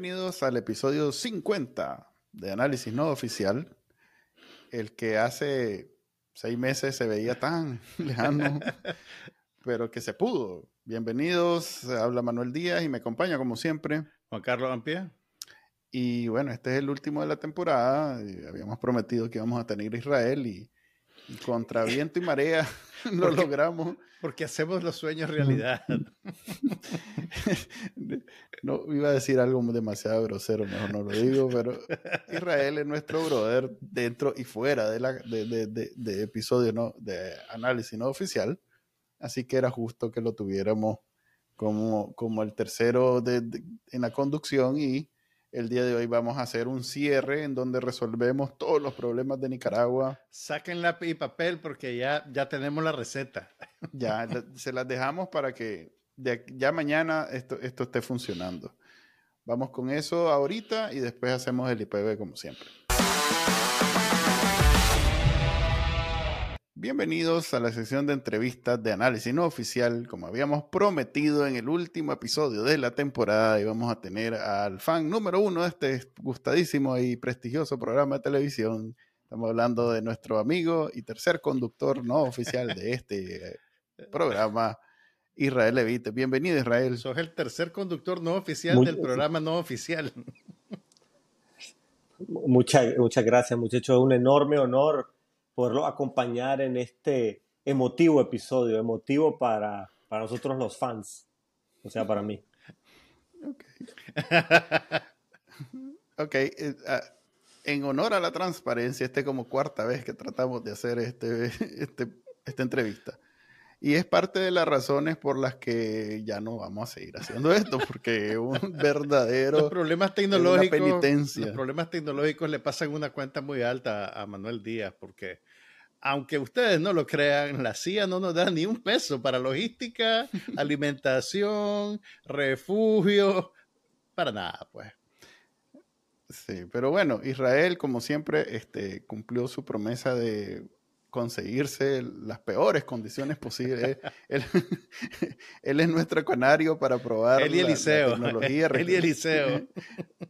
Bienvenidos al episodio 50 de Análisis No Oficial, el que hace seis meses se veía tan lejano, pero que se pudo. Bienvenidos, habla Manuel Díaz y me acompaña como siempre. Juan Carlos Ampie. Y bueno, este es el último de la temporada. Habíamos prometido que íbamos a tener Israel y, contra viento y marea lo logramos. Porque hacemos los sueños realidad. no iba a decir algo demasiado grosero, mejor no lo digo, pero Israel es nuestro brother dentro y fuera de, la, de, de, de, episodio ¿no? de análisis no oficial. Así que era justo que lo tuviéramos como, como el tercero en la conducción y el día de hoy vamos a hacer un cierre en donde resolvemos todos los problemas de Nicaragua. Saquen lápiz y papel porque ya, ya tenemos la receta. Ya, se las dejamos para que ya mañana esto, esto esté funcionando. Vamos con eso ahorita y después hacemos el IPV como siempre. Bienvenidos a la sección de entrevistas de análisis no oficial. Como habíamos prometido en el último episodio de la temporada, íbamos a tener al fan número uno de este gustadísimo y prestigioso programa de televisión. Estamos hablando de nuestro amigo y tercer conductor no oficial de este programa, Israel Levite. Bienvenido, Israel. Sos el tercer conductor no oficial del programa no oficial. Muchas, muchas gracias, muchachos. Es un enorme honor poderlo acompañar en este emotivo episodio, emotivo para, para nosotros los fans, o sea, para mí. Ok. okay. Ah, en honor a la transparencia, este es como cuarta vez que tratamos de hacer este, este, esta entrevista. Y es parte de las razones por las que ya no vamos a seguir haciendo esto, porque un verdadero los problemas tecnológicos, penitencia. Los problemas tecnológicos le pasan una cuenta muy alta a Manuel Díaz, porque aunque ustedes no lo crean, la CIA no nos da ni un peso para logística, alimentación, refugio, para nada, pues. Sí, pero bueno, Israel, como siempre, este, cumplió su promesa de conseguirse las peores condiciones posibles. él, es nuestro canario para probar él y Eliseo. tecnología. él y Eliseo.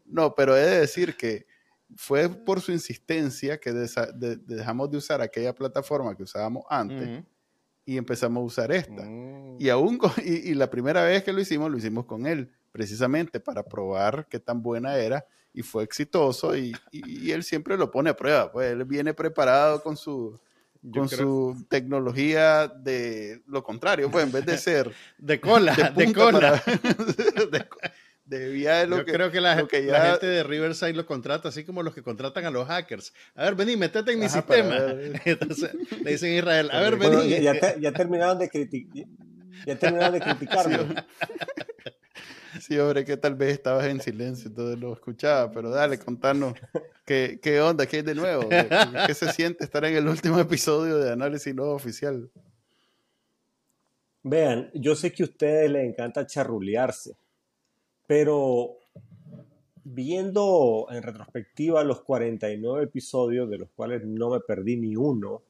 no, pero he de decir que fue por su insistencia que dejamos de usar aquella plataforma que usábamos antes y empezamos a usar esta. Mm. Y aún y, la primera vez que lo hicimos, lo hicimos con él, precisamente para probar qué tan buena era y fue exitoso y, él siempre lo pone a prueba, pues él viene preparado con su con su tecnología de lo contrario, pues en vez de ser de cola, de, cola. de lo Yo creo que, la, gente de Riverside lo contrata, así como los que contratan a los hackers. A ver, vení, métete en mi sistema. Entonces le dicen a Israel, a ver, vení. ya, terminaron de criticar. Ya terminaron de criticarlo. Sí. Hombre, que tal vez estabas en silencio, entonces lo escuchaba, pero dale, contanos qué, qué onda, qué hay de nuevo, qué, se siente estar en el último episodio de Análisis Nuevo Oficial. Vean, yo sé que a ustedes les encanta charrulearse, pero viendo en retrospectiva los 49 episodios, de los cuales no me perdí ni uno,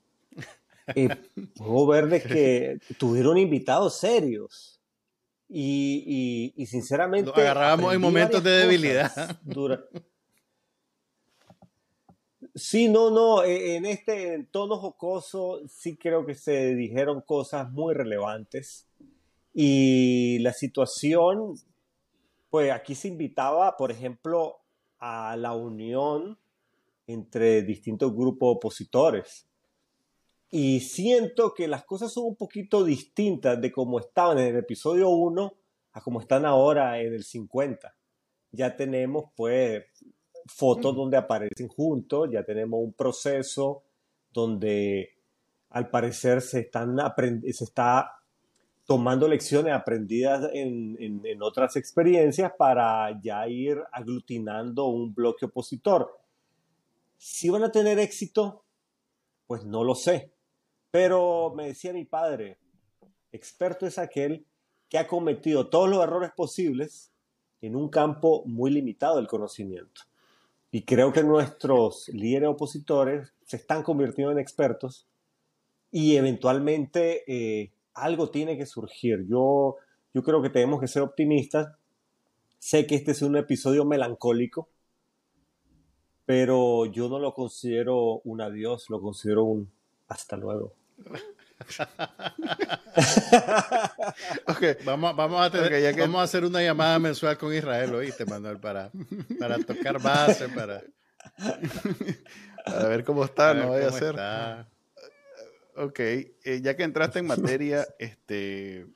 eh, puedo ver de que tuvieron invitados serios. Y, y, sinceramente. agarrábamos en momentos de debilidad. Sí, no, no, e, en este tono jocoso sí creo que se dijeron cosas muy relevantes y la situación pues aquí se invitaba, por ejemplo, a la unión entre distintos grupos opositores. Y siento que las cosas son un poquito distintas de cómo estaban en el episodio 1 a cómo están ahora en el 50. Ya tenemos pues fotos donde aparecen juntos, ya tenemos un proceso donde al parecer se, están se está tomando lecciones aprendidas en, otras experiencias para ya ir aglutinando un bloque opositor. Si van a tener éxito, pues no lo sé. Pero me decía mi padre, experto es aquel que ha cometido todos los errores posibles en un campo muy limitado del conocimiento. Y creo que nuestros líderes opositores se están convirtiendo en expertos y eventualmente eh, algo tiene que surgir. Yo, yo creo que tenemos que ser optimistas Sé que este es un episodio melancólico, pero yo no lo considero un adiós, lo considero un hasta luego. okay. vamos, vamos, a tener, vamos a hacer una llamada mensual con Israel, oíste, Manuel, para, para tocar base, para... para ver cómo está, no voy a hacer. Ok, eh, ya que entraste en materia, este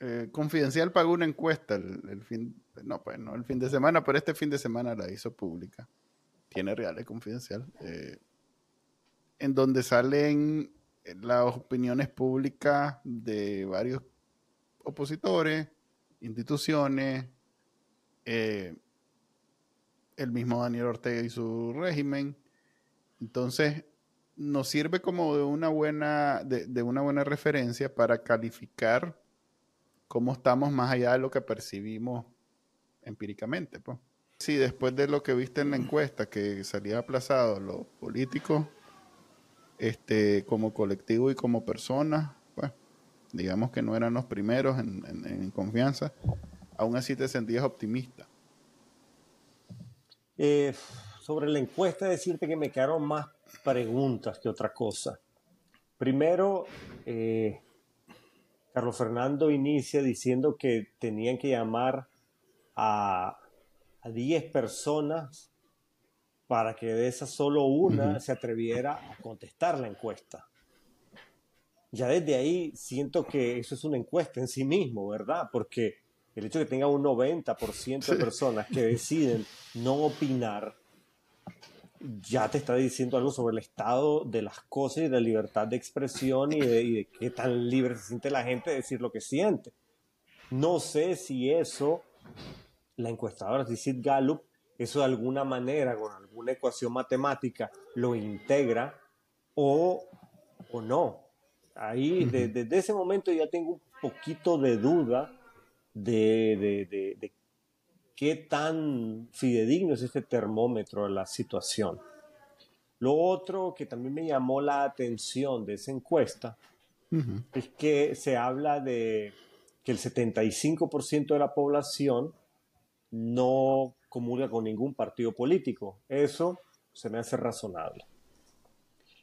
eh, Confidencial pagó una encuesta el, fin, no, pues no el fin de semana, pero este fin de semana la hizo pública. Tiene reales Confidencial. Eh, en donde salen las opiniones públicas de varios opositores, instituciones, el mismo Daniel Ortega y su régimen. Entonces, nos sirve como de una buena, de una buena referencia para calificar cómo estamos más allá de lo que percibimos empíricamente. Pues. Sí, después de lo que viste en la encuesta, que salía aplazado los políticos, este, como colectivo y como personas, pues, digamos que no eran los primeros en, confianza, aún así te sentías optimista. Eh, sobre la encuesta, decirte que me quedaron más preguntas que otra cosa. Primero, eh, Carlos Fernando inicia diciendo que tenían que llamar a, 10 personas para que de esas solo una se atreviera a contestar la encuesta. Ya desde ahí siento que eso es una encuesta en sí mismo, ¿verdad? Porque el hecho de que tenga un 90% de personas que deciden no opinar ya te está diciendo algo sobre el estado de las cosas y de la libertad de expresión y de, qué tan libre se siente la gente de decir lo que siente. No sé si eso, la encuestadora Sid Gallup, eso de alguna manera, con alguna ecuación matemática, lo integra o, o no. Ahí, desde ese momento ya tengo un poquito de duda de, de, de qué tan fidedigno es este termómetro de la situación. Lo otro que también me llamó la atención de esa encuesta es que se habla de que el 75% de la población no comulga con ningún partido político. Eso se me hace razonable.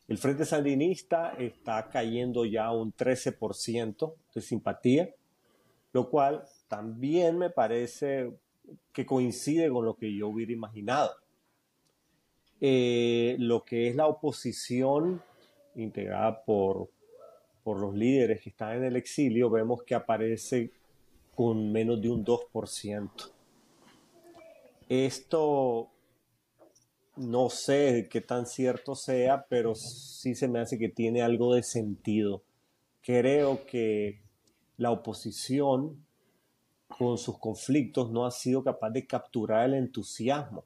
El Frente Sandinista está cayendo ya un 13% de simpatía, lo cual también me parece que coincide con lo que yo hubiera imaginado. Eh, lo que es la oposición integrada por, por los líderes que están en el exilio, vemos que aparece con menos de un 2%. Esto no sé qué tan cierto sea, pero sí se me hace que tiene algo de sentido. Creo que la oposición con sus conflictos no ha sido capaz de capturar el entusiasmo.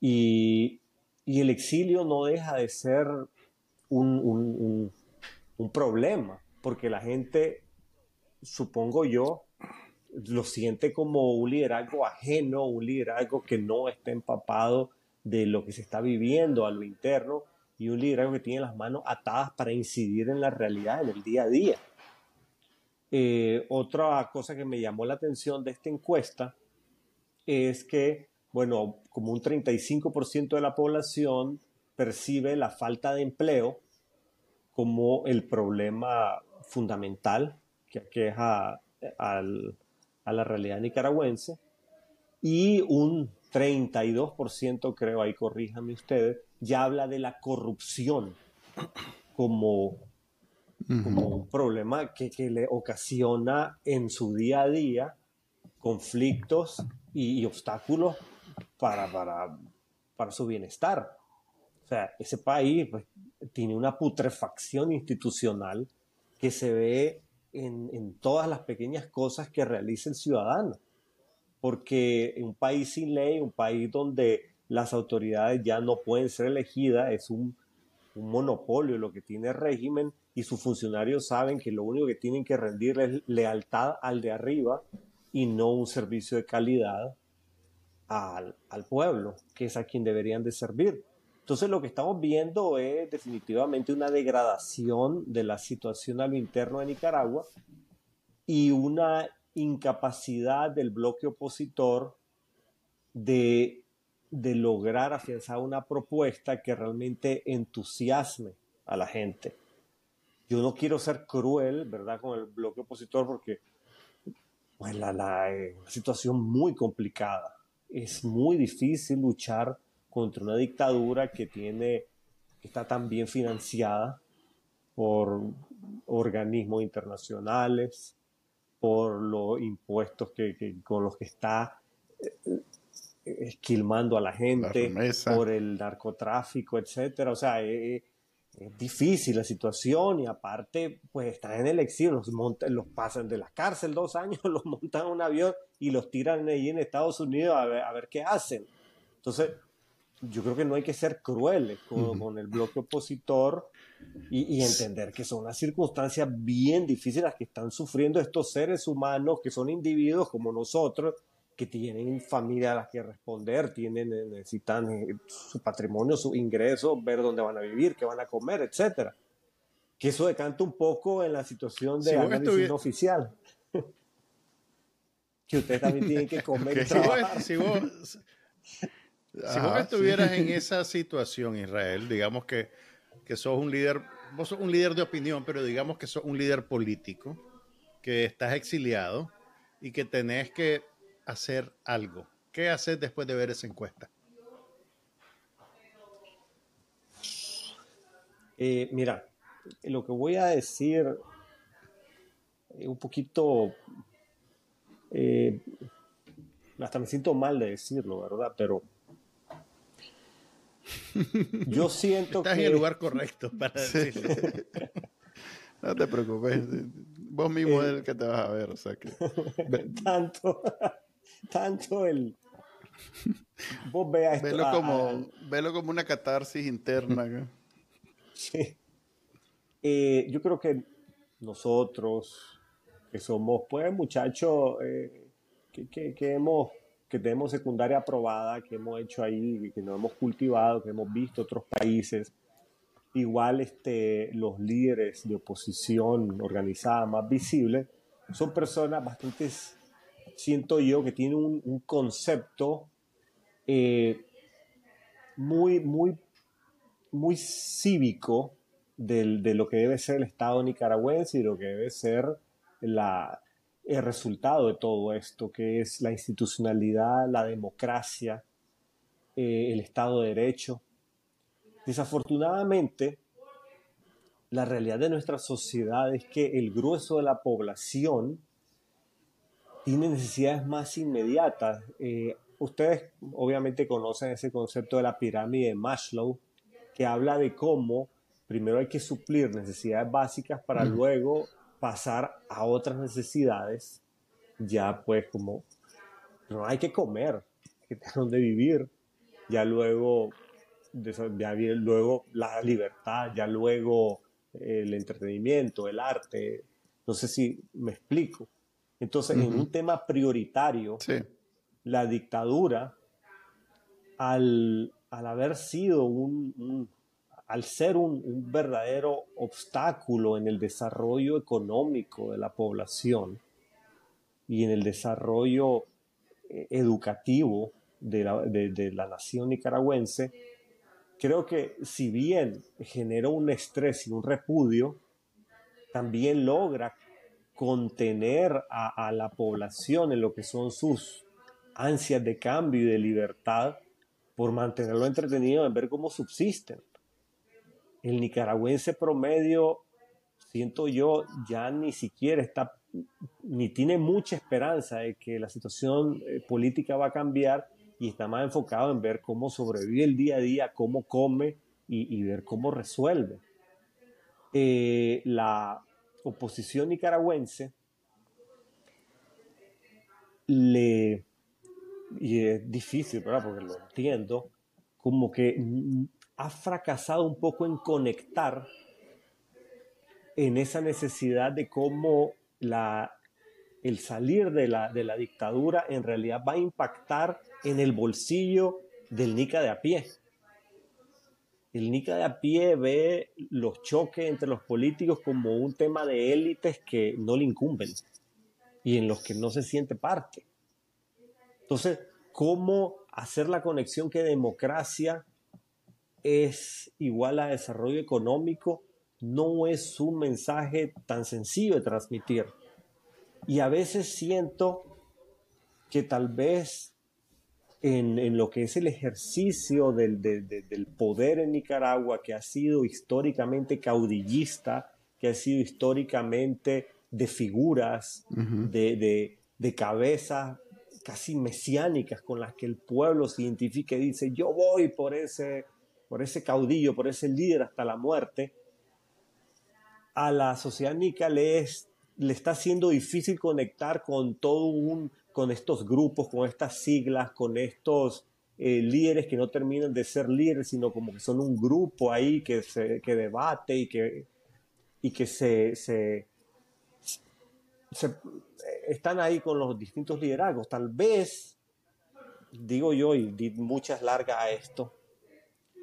Y, el exilio no deja de ser un, problema, porque la gente, supongo yo, lo siente como un liderazgo ajeno, un liderazgo que no está empapado de lo que se está viviendo a lo interno y un liderazgo que tiene las manos atadas para incidir en la realidad, en el día a día. Eh, otra cosa que me llamó la atención de esta encuesta es que, bueno, como un 35% de la población percibe la falta de empleo como el problema fundamental que aqueja a la realidad nicaragüense y un 32%, creo, ahí corríjame ustedes, ya habla de la corrupción como como un problema que, le ocasiona en su día a día conflictos y, obstáculos para, para, su bienestar. O sea, ese país pues, tiene una putrefacción institucional que se ve en, todas las pequeñas cosas que realiza el ciudadano. Porque un país sin ley, un país donde las autoridades ya no pueden ser elegidas, es un, monopolio lo que tiene el régimen y sus funcionarios saben que lo único que tienen que rendir es lealtad al de arriba y no un servicio de calidad al, pueblo, que es a quien deberían de servir. Entonces lo que estamos viendo es definitivamente una degradación de la situación a lo interno de Nicaragua y una incapacidad del bloque opositor de, de lograr afianzar una propuesta que realmente entusiasme a la gente. Yo no quiero ser cruel, ¿verdad?, con el bloque opositor porque pues, la, la, eh, una situación muy complicada. Es muy difícil luchar contra una dictadura que tiene, que está tan bien financiada por organismos internacionales, por los impuestos que, con los que está eh, esquilmando a la gente, por el narcotráfico, etcétera. O sea, eh, es difícil la situación y aparte, pues están en el exilio, los, montan, los pasan de la cárcel dos años, los montan en un avión y los tiran ahí en Estados Unidos a ver, a ver qué hacen. Entonces, yo creo que no hay que ser crueles con, el bloque opositor y, entender que son unas circunstancias bien difíciles las que están sufriendo estos seres humanos que son individuos como nosotros que tienen familia a las que responder, tienen, eh, necesitan eh, su patrimonio, su ingreso, ver dónde van a vivir, qué van a comer, etcétera. Que eso decanta un poco en la situación de análisis oficial. que ustedes también tienen que comer Si vos, estuvieras en esa situación, Israel, digamos que, que sos un líder, vos sos un líder de opinión, pero digamos que sos un líder político, que estás exiliado y que tenés que hacer algo. ¿Qué haces después de ver esa encuesta? Eh, mira, lo que voy a decir es un poquito, eh, hasta me siento mal de decirlo, ¿verdad? Pero yo siento que... Estás en el lugar correcto para decirlo. no te preocupes, vos mismo es el que te vas a ver, o sea que... Tanto tanto el... Vos veas velo, como, velo como una catarsis interna. sí. Eh, yo creo que nosotros, que somos, pues, muchachos eh, que, que, hemos que tenemos secundaria aprobada, que hemos hecho ahí, que nos hemos cultivado, que hemos visto otros países. Igual este, los líderes de oposición organizada más visibles son personas bastante siento yo que tiene un, concepto eh, muy, muy, muy cívico de lo que debe ser el Estado nicaragüense y lo que debe ser la, el resultado de todo esto, que es la institucionalidad, la democracia, eh, el Estado de Derecho. Desafortunadamente, la realidad de nuestra sociedad es que el grueso de la población tiene necesidades más inmediatas. Eh, ustedes obviamente conocen ese concepto de la pirámide de Maslow, que habla de cómo primero hay que suplir necesidades básicas para luego pasar a otras necesidades, ya pues como no hay que comer, hay que tener donde vivir, ya luego, ya luego la libertad, ya luego el entretenimiento, el arte, no sé si me explico. Entonces, en un tema prioritario, la dictadura, al, haber sido un, al ser un, verdadero obstáculo en el desarrollo económico de la población y en el desarrollo eh, educativo de la, nación nicaragüense, creo que si bien generó un estrés y un repudio, también logra contener a, la población en lo que son sus ansias de cambio y de libertad por mantenerlo entretenido en ver cómo subsisten. El nicaragüense promedio, siento yo, ya ni siquiera está, ni tiene mucha esperanza de que la situación eh, política va a cambiar y está más enfocado en ver cómo sobrevive el día a día, cómo come y, ver cómo resuelve. Eh, la, oposición nicaragüense le, y es difícil, ¿verdad? Porque lo entiendo, como que ha fracasado un poco en conectar en esa necesidad de cómo la, el salir de la, de la dictadura en realidad va a impactar en el bolsillo del Nica de a pie el Nica de a pie ve los choques entre los políticos como un tema de élites que no le incumben. y en los que no se siente parte. Entonces, ¿cómo hacer la conexión que democracia es igual a desarrollo económico? No es un mensaje tan sencillo de transmitir. Y a veces siento que tal vez en, lo que es el ejercicio del, del, poder en Nicaragua, que ha sido históricamente caudillista, que ha sido históricamente de figuras, de, de, cabezas casi mesiánicas con las que el pueblo se identifica y dice, yo voy por ese, por ese caudillo, por ese líder hasta la muerte, a la sociedad nica le, le está siendo difícil conectar con todo un con estos grupos, con estas siglas, con estos eh, líderes que no terminan de ser líderes, sino como que son un grupo ahí que, se, que debate y que, y que se, se, están ahí con los distintos liderazgos. Tal vez, digo yo, y di muchas largas a esto,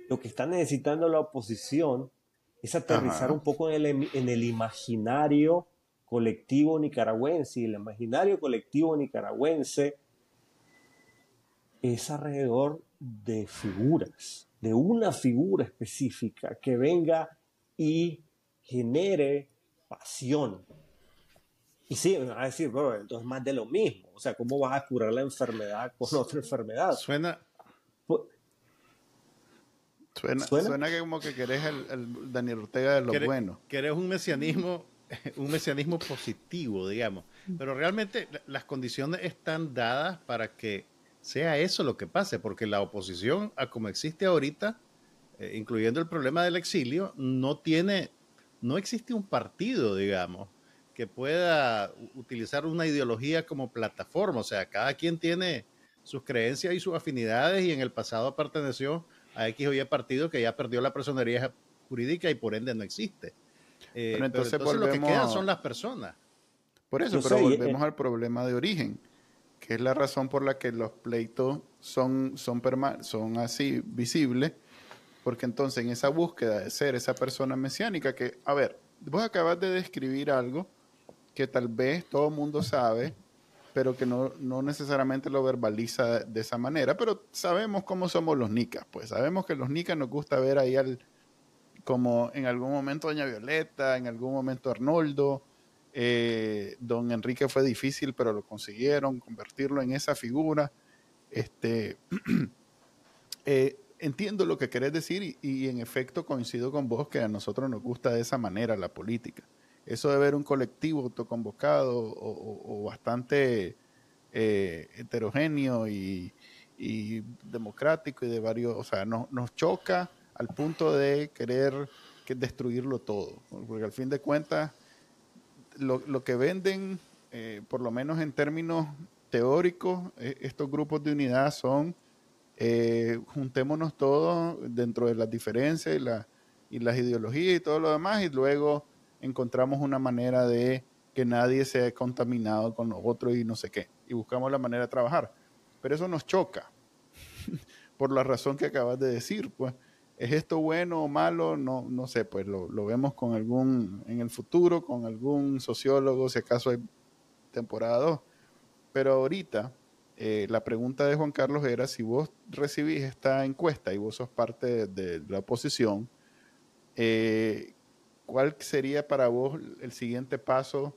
lo que está necesitando la oposición es aterrizar un poco en el, en el imaginario colectivo nicaragüense y el imaginario colectivo nicaragüense es alrededor de figuras, de una figura específica que venga y genere pasión. Y sí, me va a decir, bro, entonces más de lo mismo. O sea, ¿cómo vas a curar la enfermedad con otra enfermedad? Suena. Suena, suena, que como que querés el, Daniel Ortega de lo bueno. Querés un mesianismo un mesianismo positivo, digamos. Pero realmente las condiciones están dadas para que sea eso lo que pase, porque la oposición, a como existe ahorita, eh, incluyendo el problema del exilio, no tiene, no existe un partido, digamos, que pueda utilizar una ideología como plataforma. O sea, cada quien tiene sus creencias y sus afinidades y en el pasado perteneció a X o Y partido que ya perdió la personería jurídica y por ende no existe. Eh, pero entonces, lo que quedan son las personas. Por eso, pero volvemos eh, al problema de origen, que es la razón por la que los pleitos son, son, son así visibles, porque entonces en esa búsqueda de ser esa persona mesiánica, que, a ver, vos acabas de describir algo que tal vez todo el mundo sabe, pero que no, no, necesariamente lo verbaliza de esa manera, pero sabemos cómo somos los nicas, pues sabemos que los nicas nos gusta ver ahí al, como en algún momento Doña Violeta, en algún momento Arnoldo. Eh, don Enrique fue difícil, pero lo consiguieron, convertirlo en esa figura. Este, eh, entiendo lo que querés decir y, en efecto coincido con vos que a nosotros nos gusta de esa manera la política. Eso de ver un colectivo autoconvocado o, bastante eh, heterogéneo y, democrático y de varios, o sea, nos choca al punto de querer que destruirlo todo. Porque al fin de cuentas, lo, que venden, eh, por lo menos en términos teóricos, eh, estos grupos de unidad son eh, juntémonos todos dentro de las diferencias y, la, y las ideologías y todo lo demás y luego encontramos una manera de que nadie sea contaminado con otro y no sé qué. Y buscamos la manera de trabajar. Pero eso nos choca, por la razón que acabas de decir. Pues ¿Es esto bueno o malo? No, no sé, pues lo, vemos con algún, en el futuro, con algún sociólogo, si acaso hay temporada 2. Pero ahorita, eh, la pregunta de Juan Carlos era si vos recibís esta encuesta y vos sos parte de, la oposición, eh, ¿cuál sería para vos el siguiente paso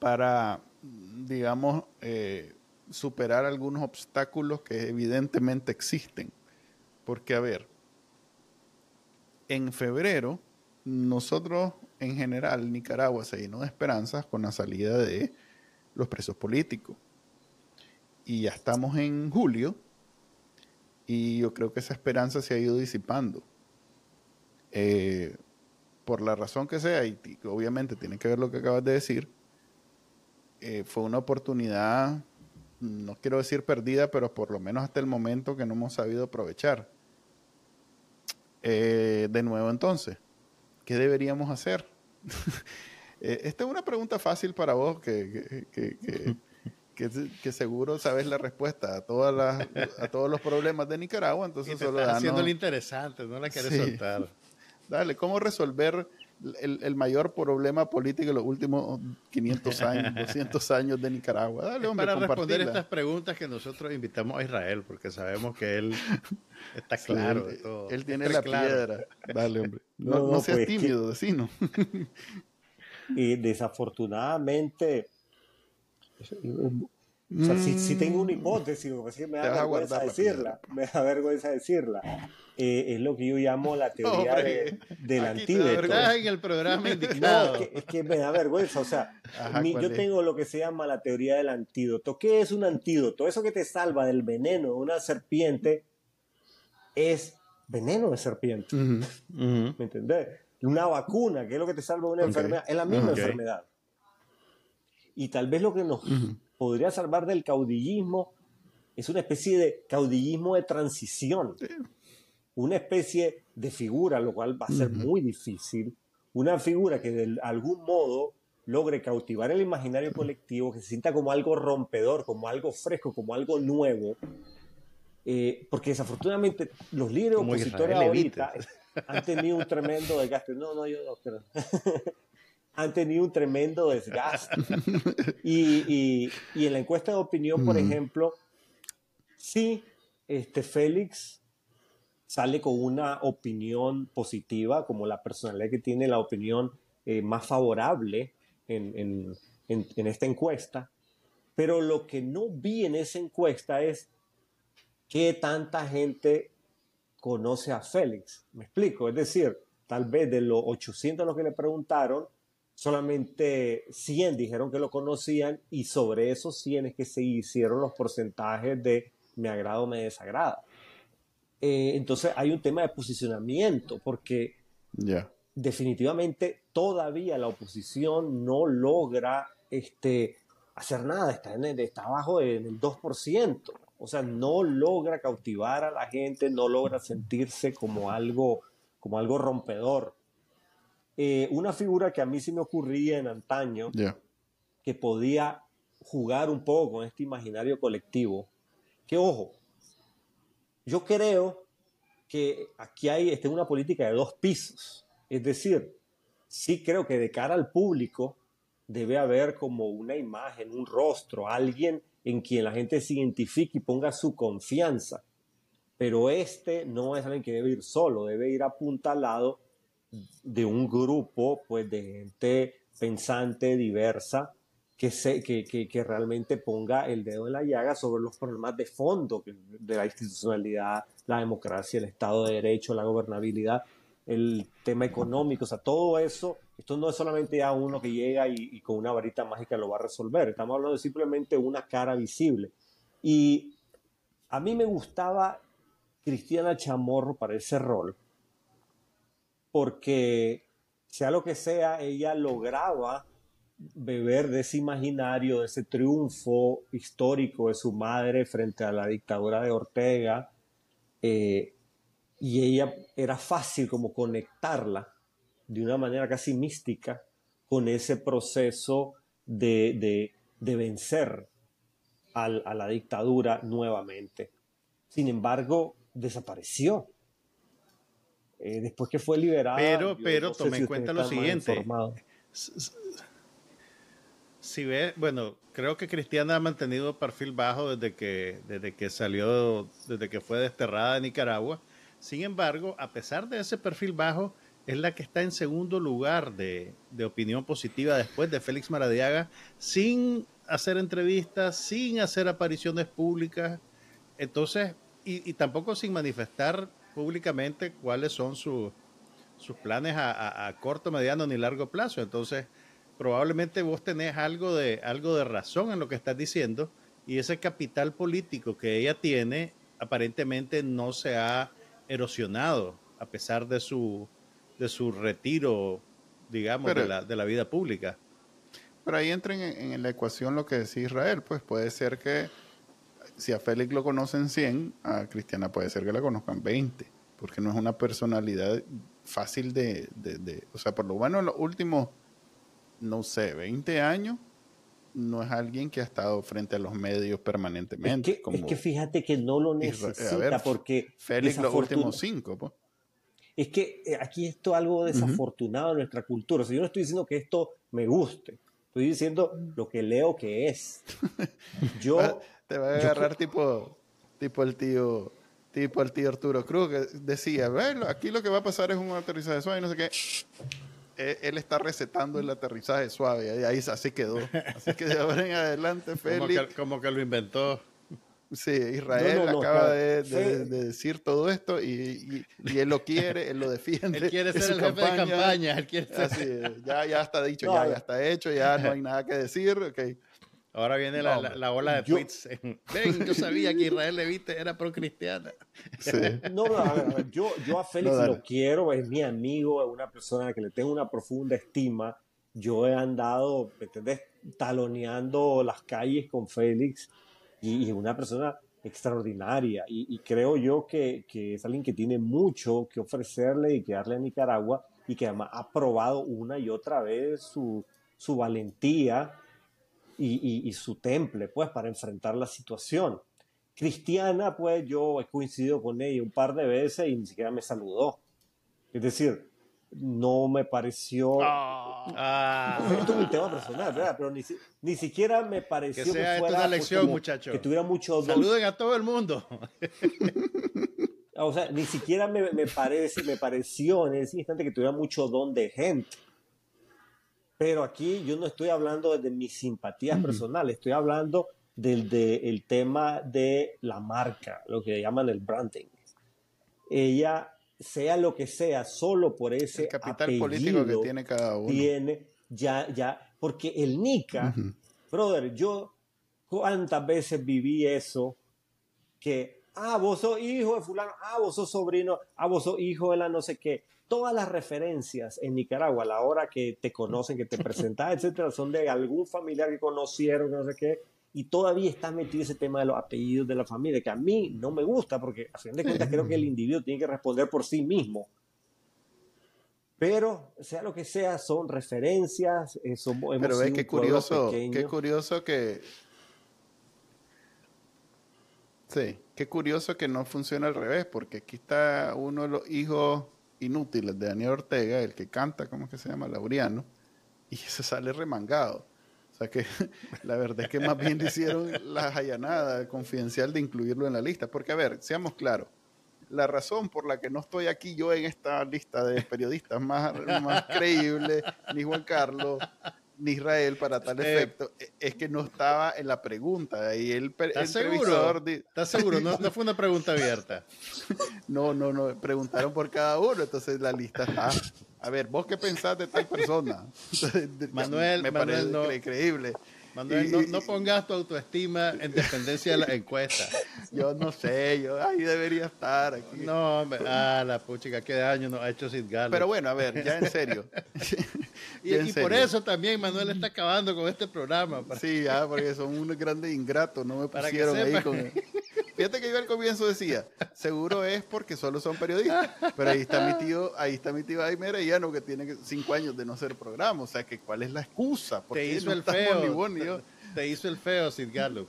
para, digamos, eh, superar algunos obstáculos que evidentemente existen? Porque, a ver, en febrero, nosotros en general, Nicaragua se llenó de esperanzas con la salida de los presos políticos. Y ya estamos en julio y yo creo que esa esperanza se ha ido disipando. Eh, por la razón que sea, y obviamente tiene que ver lo que acabas de decir, eh, fue una oportunidad, no quiero decir perdida, pero por lo menos hasta el momento que no hemos sabido aprovechar. Eh, de nuevo entonces, ¿qué deberíamos hacer? eh, esta es una pregunta fácil para vos que, que, que, seguro sabes la respuesta a, todas las, a todos los problemas de Nicaragua. Entonces solo haciendo lo interesante, no la quieres soltar. Dale, ¿cómo resolver el, mayor problema político de los últimos 500 años, 200 años de Nicaragua. Dale, hombre, para responder estas preguntas que nosotros invitamos a Israel, porque sabemos que él está claro de todo. Él tiene la piedra. Dale, hombre. No, no, seas pues, tímido, vecino. y desafortunadamente, o sea, si, tengo una mm. hipótesis, me da vergüenza decirla, me da vergüenza decirla. Eh, es lo que yo llamo la teoría del antídoto. en el programa indicado. es, que, me da vergüenza. O sea, yo tengo lo que se llama la teoría del antídoto. ¿Qué es un antídoto? Eso que te salva del veneno de una serpiente es veneno de serpiente. ¿Me entendés? Una vacuna, que es lo que te salva de una enfermedad, es la misma enfermedad. Y tal vez lo que nos podría salvar del caudillismo es una especie de caudillismo de transición. Una especie de figura, lo cual va a ser muy difícil. Una figura que de algún modo logre cautivar el imaginario colectivo, que se sienta como algo rompedor, como algo fresco, como algo nuevo. Eh, porque desafortunadamente los líderes opositores ahorita han tenido un tremendo desgaste. No, no, yo no han tenido un tremendo desgaste. Y, en la encuesta de opinión, por ejemplo, sí, este Félix sale con una opinión positiva, como la personalidad que tiene la opinión eh, más favorable en, en esta encuesta, pero lo que no vi en esa encuesta es qué tanta gente conoce a Félix. Me explico, es decir, tal vez de los 800 a los que le preguntaron, solamente 100 dijeron que lo conocían y sobre esos 100 es que se hicieron los porcentajes de me agrada o me desagrada. Eh, entonces hay un tema de posicionamiento porque definitivamente todavía la oposición no logra este, hacer nada, está, en está abajo del 2%. O sea, no logra cautivar a la gente, no logra sentirse como algo, como algo rompedor. Eh, una figura que a mí sí me ocurría en antaño, que podía jugar un poco con este imaginario colectivo, que ojo, yo creo que aquí hay este, una política de dos pisos, es decir, sí creo que de cara al público debe haber como una imagen, un rostro, alguien en quien la gente se identifique y ponga su confianza. Pero este no es alguien que debe ir solo, debe ir apuntalado de un grupo pues, de gente pensante, diversa, que, se, que, que, realmente ponga el dedo en la llaga sobre los problemas de fondo de la institucionalidad, la democracia, el Estado de Derecho, la gobernabilidad, el tema económico, o sea, todo eso, esto no es solamente a uno que llega y, y, con una varita mágica lo va a resolver, estamos hablando de simplemente una cara visible. Y a mí me gustaba Cristiana Chamorro para ese rol, porque sea lo que sea, ella lograba beber de ese imaginario, de ese triunfo histórico de su madre frente a la dictadura de Ortega, eh, y ella era fácil como conectarla de una manera casi mística con ese proceso de, vencer a la dictadura nuevamente. Sin embargo, desapareció. Eh, después que fue liberada. Pero, pero tome en cuenta lo siguiente. Si ve, bueno, creo que Cristiana ha mantenido perfil bajo desde que, desde que salió, desde que fue desterrada de Nicaragua. Sin embargo, a pesar de ese perfil bajo, es la que está en segundo lugar de, de opinión positiva después de Félix Maradiaga, sin hacer entrevistas, sin hacer apariciones públicas. Entonces, y, y tampoco sin manifestar públicamente cuáles son sus planes a, corto, mediano ni largo plazo. Entonces, probablemente vos tenés algo de, algo de razón en lo que estás diciendo y ese capital político que ella tiene aparentemente no se ha erosionado a pesar de su, de su retiro, digamos, de, la, de la vida pública. Pero ahí entra en, en, la ecuación lo que decía Israel, pues puede ser que si a Félix lo conocen 100, a Cristiana puede ser que la conozcan 20, porque no es una personalidad fácil de, de, o sea, por lo bueno en los últimos, no sé, 20 años, no es alguien que ha estado frente a los medios permanentemente. Es que, fíjate que no lo necesita porque... Félix los últimos cinco, pues. es que eh, aquí esto es algo desafortunado en nuestra cultura. O sea, yo no estoy diciendo que esto me guste, estoy diciendo lo que leo que es. Yo, Te va a agarrar tipo, tipo el tío tipo el tío Arturo Cruz que decía, bueno, aquí lo que va a pasar es un aterrizaje suave y no sé qué. Él está recetando el aterrizaje suave y ahí así quedó. Así que de ahora en adelante, Félix. como que lo inventó. Sí, Israel acaba de, decir todo esto y, él lo quiere, él lo defiende. Él quiere ser el jefe de campaña. Él quiere ya, ya está dicho, ya, ya está hecho, ya no hay nada que decir. Okay. Ahora viene la, la, ola de tweets. Ven, yo sabía que Israel Levite era pro-cristiana. Sí. No, no, a ver, yo, yo a Félix lo quiero, es mi amigo, es una persona a la que le tengo una profunda estima. Yo he andado, ¿me entendés? Taloneando las calles con Félix y, es una persona extraordinaria y, creo yo que, es alguien que tiene mucho que ofrecerle y que darle a Nicaragua y que además ha probado una y otra vez su, valentía y, su temple pues para enfrentar la situación. Cristiana pues yo he coincidido con ella un par de veces y ni siquiera me saludó. Es decir, no me pareció. Ah. Esto es un tema personal, ¿verdad? Pero ni, ni siquiera me pareció que, sea fuera, una lección, muchachos. Que tuviera mucho. Saluden a todo el mundo. o sea, ni siquiera me, me, parece, me pareció en ese instante que tuviera mucho don de gente. Pero aquí yo no estoy hablando de mis simpatías personales, estoy hablando del de, el tema de la marca, lo que llaman el branding. Ella sea lo que sea, solo por ese capital político que tiene cada uno. Tiene, ya, ya, porque el Nica, brother, yo cuántas veces viví eso, que, ah, vos sos hijo de fulano, ah, vos sos sobrino, ah, vos sos hijo de la no sé qué. Todas las referencias en Nicaragua a la hora que te conocen, que te presentas, etcétera, son de algún familiar que conocieron, no sé qué, y todavía está metido ese tema de los apellidos de la familia, que a mí no me gusta, porque a fin de cuentas creo que el individuo tiene que responder por sí mismo. Pero, sea lo que sea, son referencias, eso hemos Pero ve qué curioso, qué curioso que... Sí, qué curioso que no funciona al revés, porque aquí está uno de los hijos inútiles de Daniel Ortega, el que canta, ¿cómo es que se llama? Lauriano, y se sale remangado sea que la verdad es que más bien hicieron la allanada confidencial de incluirlo en la lista. Porque, a ver, seamos claros, la razón por la que no estoy aquí yo en esta lista de periodistas más, más creíbles, ni Juan Carlos, ni Israel para tal eh, efecto, e, es que no estaba en la pregunta. Y el ¿Estás seguro? ¿Estás seguro? No, no, fue una pregunta abierta. no, no, no. Preguntaron por cada uno, entonces la lista está a ver, ¿vos qué pensás de tal persona? Manuel, me Manuel, parece increíble. Manuel, no, pongas tu autoestima en dependencia de la encuesta. Yo no sé, yo ahí debería estar. Aquí. No, ah, la puchica, qué daño nos ha hecho Sid Gallo. Pero bueno, a ver, ya en serio. y, por eso también Manuel está acabando con este programa. Sí, ya, porque son unos grandes ingratos, no me pusieron ahí con... Fíjate que yo al comienzo decía, seguro es porque solo son periodistas. Pero ahí está mi tío, ahí está mi tío Aymera Llano, que tiene cinco años de no ser programa. O sea, que ¿cuál es la excusa? Te hizo el feo. Te, hizo el feo, Sid Gallup.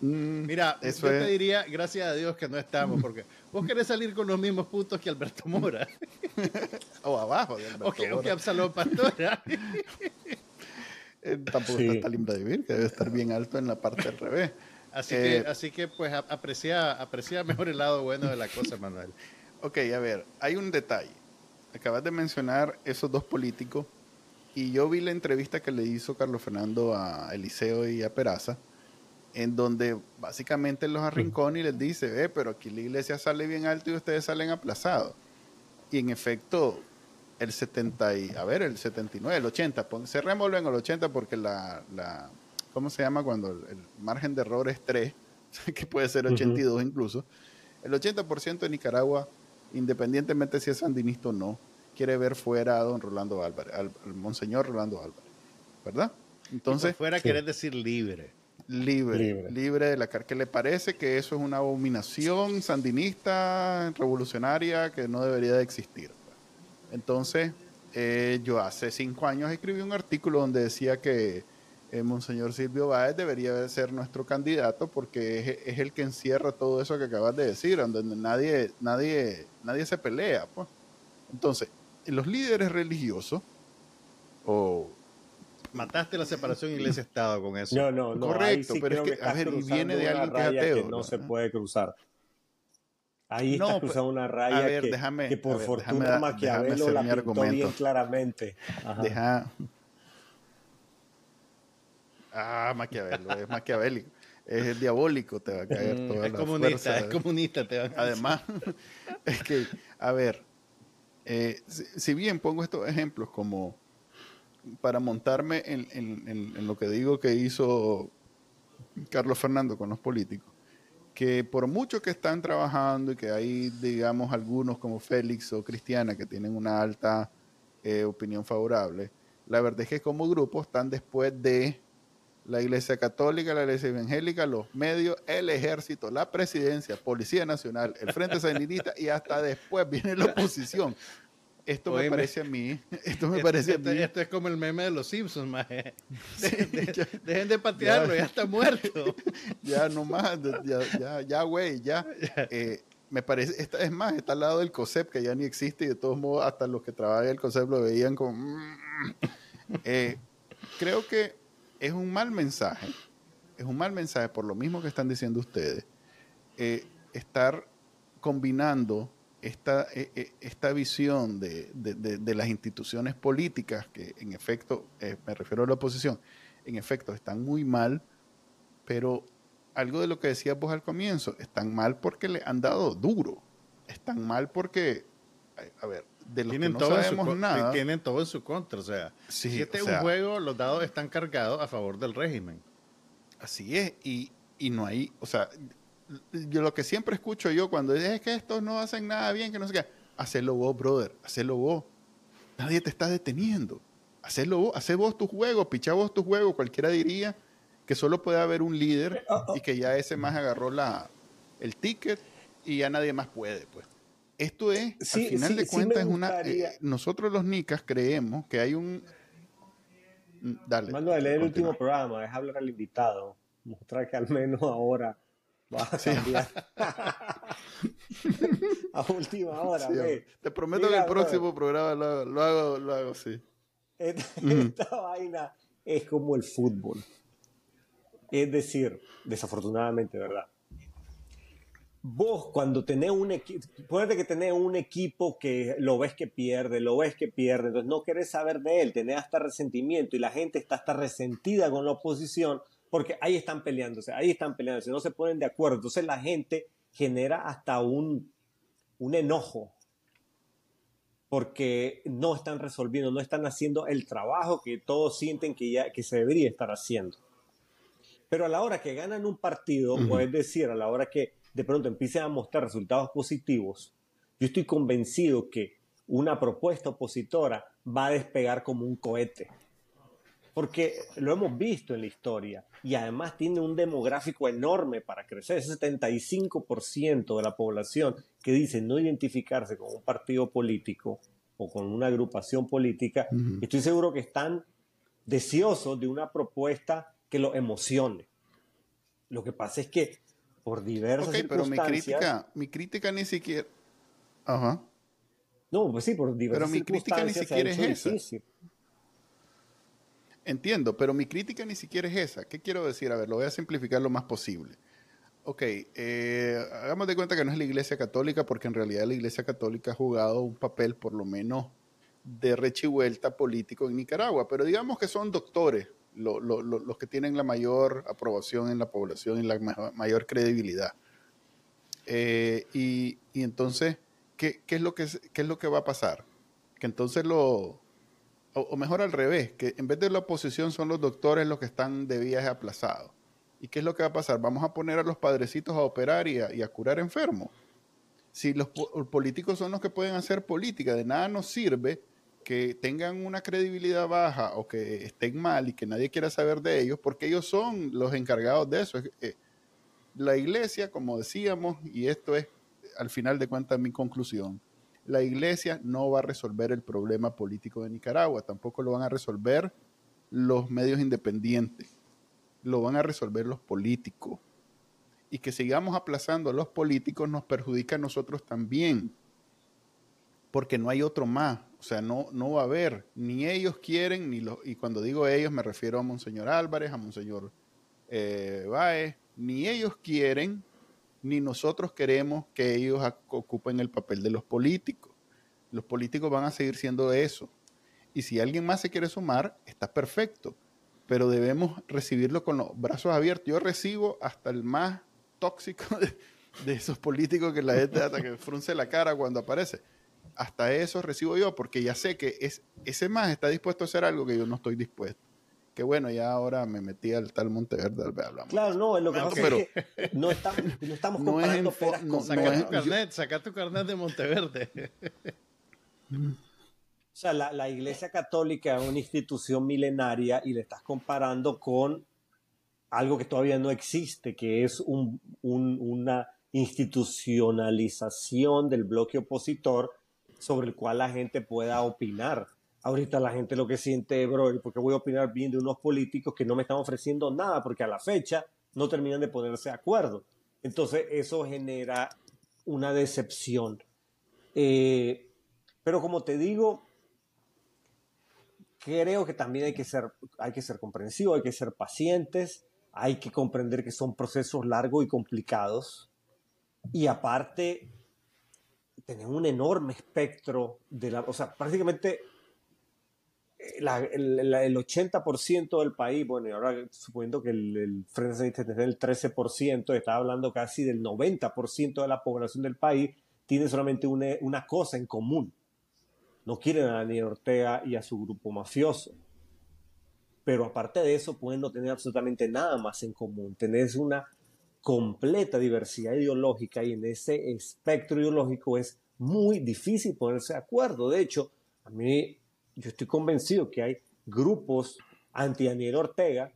Mm, Mira, yo te diría, gracias a Dios que no estamos, porque vos querés salir con los mismos puntos que Alberto Mora. o abajo de Alberto o que, Mora. O que Absalón Pastora. Eh, tampoco está tan lindo de vivir, que debe estar bien alto en la parte del revés. Así, que, eh, así que, pues, aprecia, aprecia mejor el lado bueno de la cosa, Manuel. ok, a ver, hay un detalle. Acabas de mencionar esos dos políticos y yo vi la entrevista que le hizo Carlos Fernando a Eliseo y a Peraza, en donde básicamente los arrincona y les dice, ve, pero aquí la iglesia sale bien alto y ustedes salen aplazados. Y en efecto, el 70, y, a ver, el 79, el 80, cerrémoslo en el 80 porque la ¿cómo se llama cuando el, margen de error es 3? que puede ser 82 incluso. El 80% de Nicaragua, independientemente si es sandinista o no, quiere ver fuera a don Rolando Álvarez, al, monseñor Rolando Álvarez, ¿verdad? Entonces, fuera quiere decir libre. Libre, libre, de la que le parece que eso es una abominación sandinista, revolucionaria, que no debería de existir. Entonces, eh, yo hace cinco años escribí un artículo donde decía que eh, Monseñor Silvio Báez debería ser nuestro candidato porque es, el que encierra todo eso que acabas de decir, donde nadie, nadie, nadie se pelea, pues. Entonces, los líderes religiosos o mataste la separación iglesia-estado con eso. No, no, no. Correcto, pero es que, a ver, viene de alguien que es ateo. no se puede cruzar. Ahí no, estás cruzando una raya ver, que, déjame, que, por fortuna déjame, Maquiavelo la pintó bien claramente. Deja... Ah, Maquiavelo, es maquiavélico. Es diabólico, te va a caer mm, toda Es comunista, es comunista. Te va a Además, es que, a ver, eh, si, si bien pongo estos ejemplos como para montarme en, lo que digo que hizo Carlos Fernando con los políticos, que por mucho que están trabajando y que hay, digamos, algunos como Félix o Cristiana que tienen una alta eh, opinión favorable, la verdad es que como grupo están después de la Iglesia Católica, la Iglesia Evangélica, los medios, el ejército, la presidencia, Policía Nacional, el Frente Sandinista y hasta después viene la oposición. Esto me parece a mí. Esto me parece a mí. Esto es como el meme de los Simpsons, maje. dejen de patearlo, ya, está muerto. ya, no más. Ya, ya, güey, ya. Eh, me parece, esta, es más, está al lado del COSEP, que ya ni existe, y de todos modos, hasta los que trabajan en el COSEP lo veían como. Mm". Eh, creo que es un mal mensaje. Es un mal mensaje, por lo mismo que están diciendo ustedes, eh, estar combinando esta, e, e, esta visión de, las instituciones políticas, que en efecto, eh, me refiero a la oposición, en efecto están muy mal, pero algo de lo que decías vos al comienzo, están mal porque le han dado duro, están mal porque, a ver, de los tienen que no sabemos nada. Tienen todo en su contra, o sea, si este es un juego, los dados están cargados a favor del régimen. Así es, y, y no hay, o sea, yo lo que siempre escucho yo cuando es que estos no hacen nada bien, que no sé qué, hacelo vos, brother, hacelo vos. Nadie te está deteniendo. Hacelo vos, hacé vos tu juego, picha vos tu juego. Cualquiera diría que solo puede haber un líder y que ya ese más agarró la, el ticket y ya nadie más puede, pues. Esto es, al final de cuentas, es una. Eh, nosotros los nicas creemos que hay un. Mm, dale. Mando a leer el último programa, es hablar al invitado. Mostrar que al menos ahora a última hora, Te prometo que el próximo programa lo, hago, lo hago así. Esta, vaina es como el fútbol. Es decir, desafortunadamente, ¿verdad? Vos cuando tenés un equipo, puede que tenés un equipo que lo ves que pierde, lo ves que pierde, entonces no querés saber de él, tenés hasta resentimiento y la gente está hasta resentida con la oposición, porque ahí están peleándose, ahí están peleándose, no se ponen de acuerdo. Entonces la gente genera hasta un, un enojo porque no están resolviendo, no están haciendo el trabajo que todos sienten que, ya, que se debería estar haciendo. Pero a la hora que ganan un partido, puedes decir, a la hora que de pronto empiecen a mostrar resultados positivos, yo estoy convencido que una propuesta opositora va a despegar como un cohete porque lo hemos visto en la historia y además tiene un demográfico enorme para crecer. Ese 75% de la población que dice no identificarse con un partido político o con una agrupación política, estoy seguro que están deseosos de una propuesta que los emocione. Lo que pasa es que por diversas okay, pero mi crítica, mi crítica ni siquiera... Ajá. No, pues sí, por diversas Pero mi crítica ni siquiera es esa. Entiendo, pero mi crítica ni siquiera es esa. ¿Qué quiero decir? A ver, lo voy a simplificar lo más posible. Ok, eh, hagamos de cuenta que no es la Iglesia Católica, porque en realidad la Iglesia Católica ha jugado un papel, por lo menos, de rechivuelta político en Nicaragua, pero digamos que son doctores los que tienen la mayor aprobación en la población y la mayor credibilidad. Eh, y, entonces, ¿qué, es lo que, ¿qué es lo que va a pasar? Que entonces lo, o, mejor al revés, que en vez de la oposición son los doctores los que están de viaje aplazados. ¿Y qué es lo que va a pasar? Vamos a poner a los padrecitos a operar y a, curar enfermos. Si los, políticos son los que pueden hacer política, de nada nos sirve que tengan una credibilidad baja o que estén mal y que nadie quiera saber de ellos, porque ellos son los encargados de eso. Eh, la iglesia, como decíamos, y esto es al final de cuentas mi conclusión, la iglesia no va a resolver el problema político de Nicaragua, tampoco lo van a resolver los medios independientes, lo van a resolver los políticos. Y que sigamos aplazando a los políticos nos perjudica a nosotros también. porque no hay otro más. O sea, no, no va a haber. Ni ellos quieren, ni los. Y cuando digo ellos, me refiero a Monseñor Álvarez, a Monseñor eh, Baez. Ni ellos quieren, ni nosotros queremos que ellos ocupen el papel de los políticos. Los políticos van a seguir siendo eso. Y si alguien más se quiere sumar, está perfecto. Pero debemos recibirlo con los brazos abiertos. Yo recibo hasta el más tóxico de, esos políticos que la gente hasta que frunce la cara cuando aparece hasta eso recibo yo, porque ya sé que es, ese más está dispuesto a hacer algo que yo no estoy dispuesto. Que bueno, ya ahora me metí al tal Monteverde, hablamos. Claro, no, lo que pasa es que no estamos, no estamos comparando peras con saca, tu carnet, saca tu carnet de Monteverde. O sea, la, la, Iglesia Católica es una institución milenaria y le estás comparando con algo que todavía no existe, que es un, un, una institucionalización del bloque opositor sobre el cual la gente pueda opinar. Ahorita la gente lo que siente, bro, porque voy a opinar bien de unos políticos que no me están ofreciendo nada, porque a la fecha no terminan de ponerse de acuerdo. Entonces eso genera una decepción. Eh, pero como te digo, creo que también hay que ser, hay que ser comprensivos, hay que ser pacientes, hay que comprender que son procesos largos y complicados. Y aparte, tener un enorme espectro de la, o sea, prácticamente eh, el, 80% del país, bueno, y ahora suponiendo que el, el Frente Sandinista el 13%, está hablando casi del 90% de la población del país, tiene solamente una, una cosa en común. No quieren a Daniel Ortega y a su grupo mafioso. Pero aparte de eso, pueden no tener absolutamente nada más en común. Tenés una completa diversidad ideológica y en ese espectro ideológico es muy difícil ponerse de acuerdo. De hecho, a mí yo estoy convencido que hay grupos anti Daniel Ortega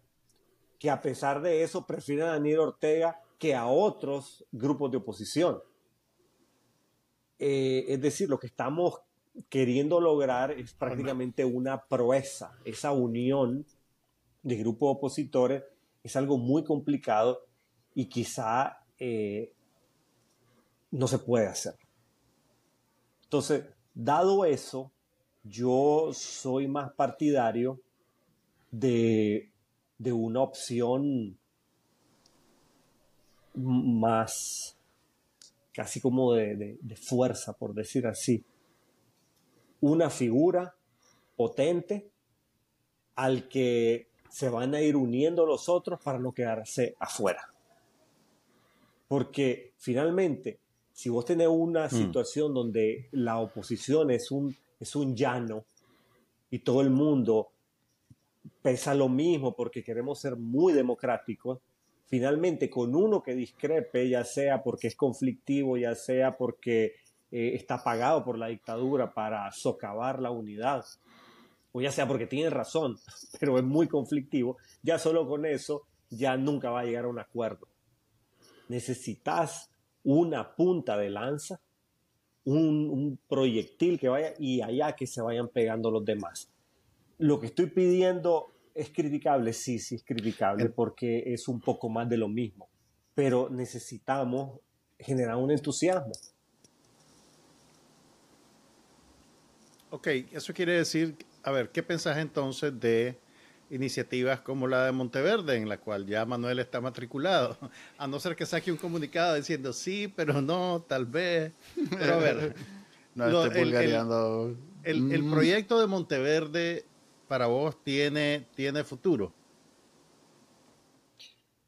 que a pesar de eso prefieren a Daniel Ortega que a otros grupos de oposición. Eh, es decir, lo que estamos queriendo lograr es prácticamente una proeza. Esa unión de grupos opositores es algo muy complicado y quizá eh, no se puede hacer. Entonces, dado eso, yo soy más partidario de, una opción más casi como de, de, fuerza, por decir así. Una figura potente al que se van a ir uniendo los otros para no quedarse afuera. Porque finalmente, si vos tenés una mm. situación donde la oposición es un, es un llano y todo el mundo pesa lo mismo porque queremos ser muy democráticos, finalmente con uno que discrepe, ya sea porque es conflictivo, ya sea porque eh, está pagado por la dictadura para socavar la unidad, o ya sea porque tiene razón, pero es muy conflictivo, ya solo con eso ya nunca va a llegar a un acuerdo necesitas una punta de lanza, un, proyectil que vaya y allá que se vayan pegando los demás. Lo que estoy pidiendo es criticable, sí, sí es criticable porque es un poco más de lo mismo, pero necesitamos generar un entusiasmo. Ok, eso quiere decir, a ver, ¿qué pensás entonces de iniciativas como la de Monteverde, en la cual ya Manuel está matriculado, a no ser que saque un comunicado diciendo sí, pero no, tal vez. Pero a ver, no el, el, mm. proyecto de Monteverde para vos tiene, tiene futuro.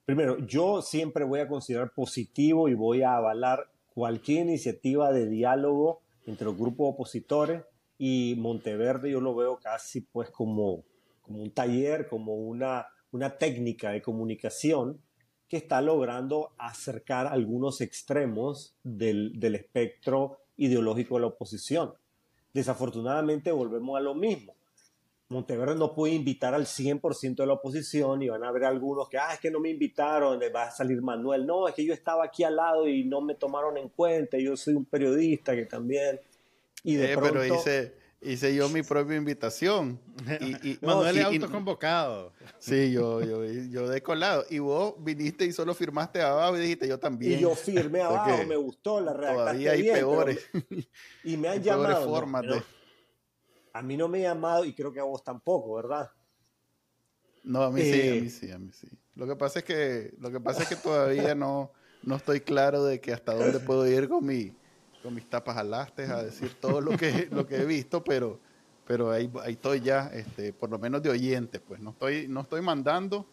Primero, yo siempre voy a considerar positivo y voy a avalar cualquier iniciativa de diálogo entre los grupos opositores y Monteverde yo lo veo casi pues como como un taller, como una, una técnica de comunicación que está logrando acercar algunos extremos del, del espectro ideológico de la oposición. Desafortunadamente volvemos a lo mismo. Monteverde no puede invitar al 100% de la oposición y van a haber algunos que, ah, es que no me invitaron, va a salir Manuel. No, es que yo estaba aquí al lado y no me tomaron en cuenta, yo soy un periodista que también... Y de eh, pronto... Pero dice, hice yo mi propia invitación. Y, Manuel es autoconvocado. Sí, yo, yo, yo de colado. Y vos viniste y solo firmaste abajo y dijiste yo también. Y yo firmé abajo, me gustó, la redactaste Todavía hay peores. y me han llamado. Formas A mí no me han llamado y creo que a vos tampoco, ¿verdad? No, a mí sí, a eh, mí sí, a mí sí. Lo que pasa es que, lo que, pasa es que todavía no, no estoy claro de que hasta dónde puedo ir con mi con mis tapas alastes a decir todo lo que, lo que he visto, pero, pero ahí, ahí estoy ya, este, por lo menos de oyente, pues no estoy, no estoy mandando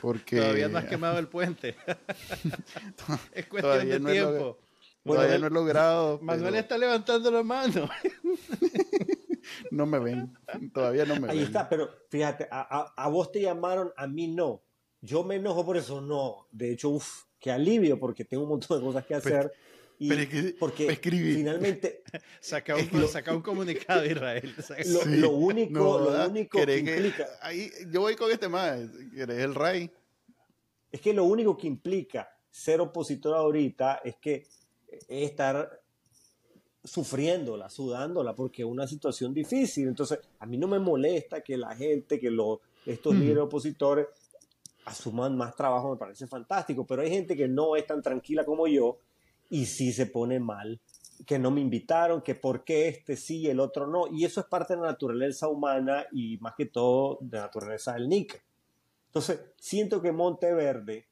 porque... Todavía no has quemado el puente. es cuestión de tiempo. todavía no he logrado. Manuel está levantando la mano. no me ven, todavía no me ven. Ahí está, pero fíjate, a, a, vos te llamaron, a mí no. Yo me enojo por eso, no. De hecho, uff, qué alivio, porque tengo un montón de cosas que hacer. Y porque finalmente saca un, saca un comunicado Israel. Lo, único, lo único que, implica. Ahí, yo voy con este más, eres el rey. Es que lo único que implica ser opositor ahorita es que es estar sufriéndola, sudándola, porque es una situación difícil. Entonces, a mí no me molesta que la gente, que los, estos líderes opositores asuman más trabajo, me parece fantástico, pero hay gente que no es tan tranquila como yo y sí se pone mal, que no me invitaron, que por qué este sí y el otro no. Y eso es parte de la naturaleza humana y más que todo de la naturaleza del níquel. Entonces, siento que Monteverde,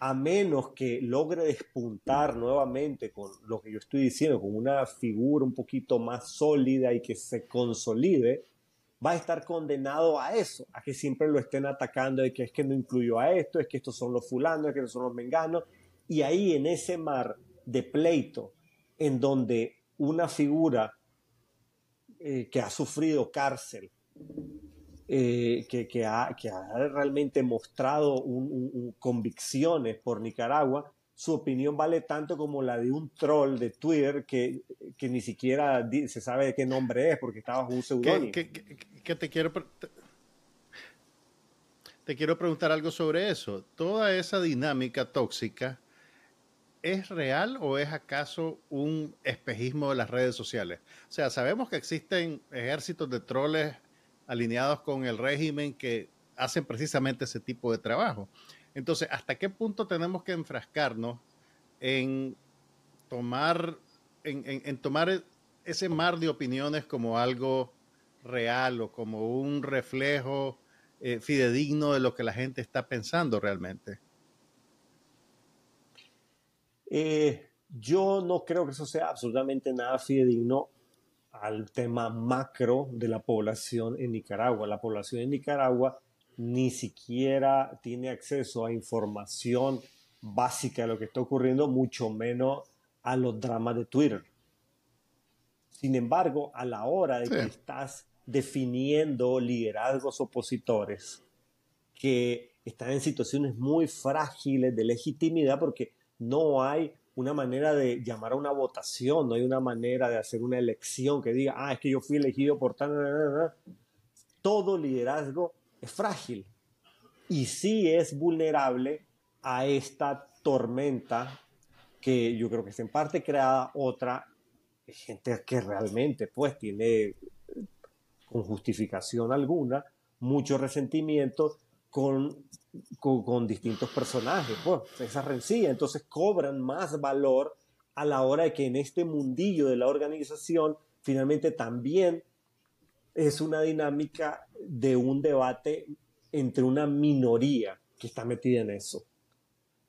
a menos que logre despuntar nuevamente con lo que yo estoy diciendo, con una figura un poquito más sólida y que se consolide, va a estar condenado a eso, a que siempre lo estén atacando de que es que no incluyó a esto, es que estos son los fulanos, es que estos son los menganos, y ahí en ese mar de pleito, en donde una figura eh, que ha sufrido cárcel, eh, que, ha, realmente mostrado convicciones por Nicaragua, su opinión vale tanto como la de un troll de Twitter que, ni siquiera se sabe de qué nombre es porque estaba bajo un seudónimo. Que, te quiero te quiero preguntar algo sobre eso. Toda esa dinámica tóxica ¿es real o es acaso un espejismo de las redes sociales? O sea, sabemos que existen ejércitos de troles alineados con el régimen que hacen precisamente ese tipo de trabajo. Entonces, ¿hasta qué punto tenemos que enfrascarnos en tomar, en, tomar ese mar de opiniones como algo real o como un reflejo eh, fidedigno de lo que la gente está pensando realmente? Eh, yo no creo que eso sea absolutamente nada fidedigno al tema macro de la población en Nicaragua. La población en Nicaragua ni siquiera tiene acceso a información básica de lo que está ocurriendo, mucho menos a los dramas de Twitter. Sin embargo, a la hora de que estás definiendo liderazgos opositores que están en situaciones muy frágiles de legitimidad, porque no hay una manera de llamar a una votación, no hay una manera de hacer una elección que diga, ah, es que yo fui elegido por tal... Todo liderazgo es frágil y sí es vulnerable a esta tormenta que yo creo que es en parte creada otra gente que realmente pues tiene con justificación alguna mucho resentimiento con con, distintos personajes, pues, esa rencilla, entonces cobran más valor a la hora de que en este mundillo de la organización finalmente también es una dinámica de un debate entre una minoría que está metida en eso.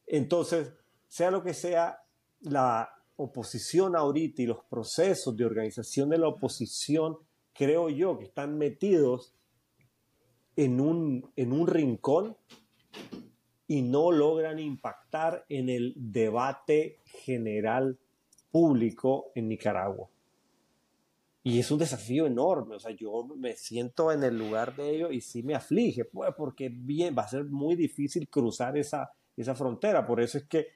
Entonces, sea lo que sea, la oposición ahorita y los procesos de organización de la oposición, creo yo que están metidos en un, en un rincón y no logran impactar en el debate general público en Nicaragua. Y es un desafío enorme, o sea, yo me siento en el lugar de ellos y sí me aflige, pues, porque bien, va a ser muy difícil cruzar esa, esa frontera. Por eso es que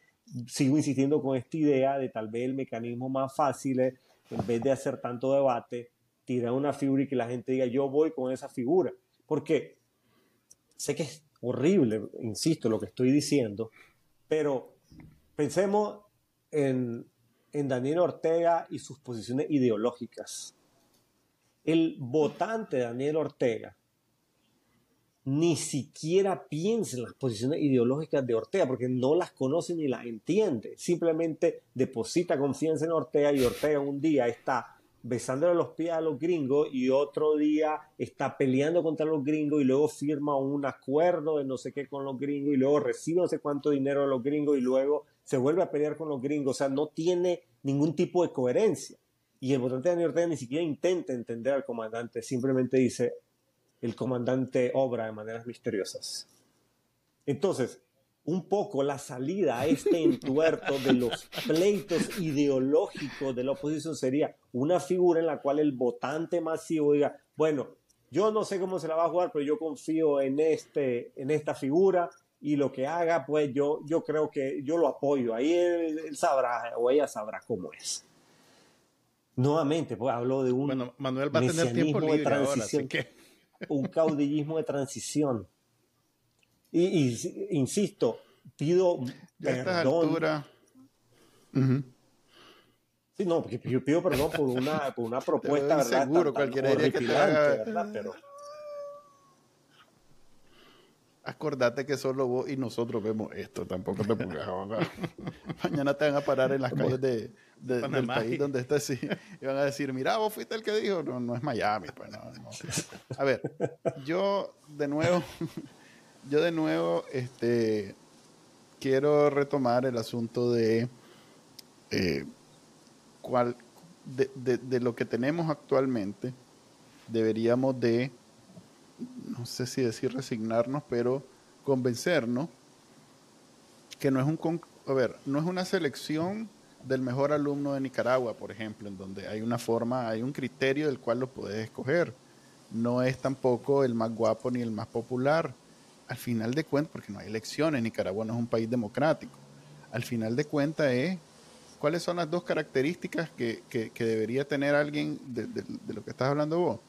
sigo insistiendo con esta idea de tal vez el mecanismo más fácil en vez de hacer tanto debate, tirar una figura y que la gente diga, yo voy con esa figura. Porque sé que es horrible, insisto, lo que estoy diciendo, pero pensemos en, Daniel Ortega y sus posiciones ideológicas. el votante Daniel Ortega ni siquiera piensa en las posiciones ideológicas de Ortega, porque no las conoce ni las entiende. Simplemente deposita confianza en Ortega y Ortega un día está besándole los pies a los gringos y otro día está peleando contra los gringos y luego firma un acuerdo de no sé qué con los gringos y luego recibe no sé cuánto dinero de los gringos y luego se vuelve a pelear con los gringos. O sea, no tiene ningún tipo de coherencia. Y el votante Daniel Ortega ni siquiera intenta entender al comandante, simplemente dice, el comandante obra de maneras misteriosas. Entonces, un poco la salida a este entuerto de los pleitos ideológicos de la oposición sería una figura en la cual el votante masivo diga, bueno, yo no sé cómo se la va a jugar, pero yo confío en, este, en esta figura y lo que haga, pues yo, yo creo que yo lo apoyo. Ahí él, sabrá o ella sabrá cómo es. Nuevamente, pues hablo de un bueno, Manuel va a tener tiempo libre de ahora, así que un caudillismo de transición. Y, insisto, pido perdón. Sí, no, porque yo pido perdón por una, por una propuesta, ¿verdad? Seguro, cualquier que te haga... Pero, Acordate que solo vos y nosotros vemos esto, tampoco te pongas Mañana te van a parar en las calles de, del país donde estás y van a decir, mira, vos fuiste el que dijo, no, no es Miami. Pues no, A ver, yo de nuevo, yo de nuevo, este, quiero retomar el asunto de, eh, cuál, de, de, de lo que tenemos actualmente, deberíamos de no sé si decir resignarnos, pero convencernos que no es un, a ver, no es una selección del mejor alumno de Nicaragua, por ejemplo, en donde hay una forma, hay un criterio del cual lo puedes escoger. No es tampoco el más guapo ni el más popular. Al final de cuentas, porque no hay elecciones, Nicaragua no es un país democrático. Al final de cuentas es cuáles son las dos características que, debería tener alguien de, de lo que estás hablando vos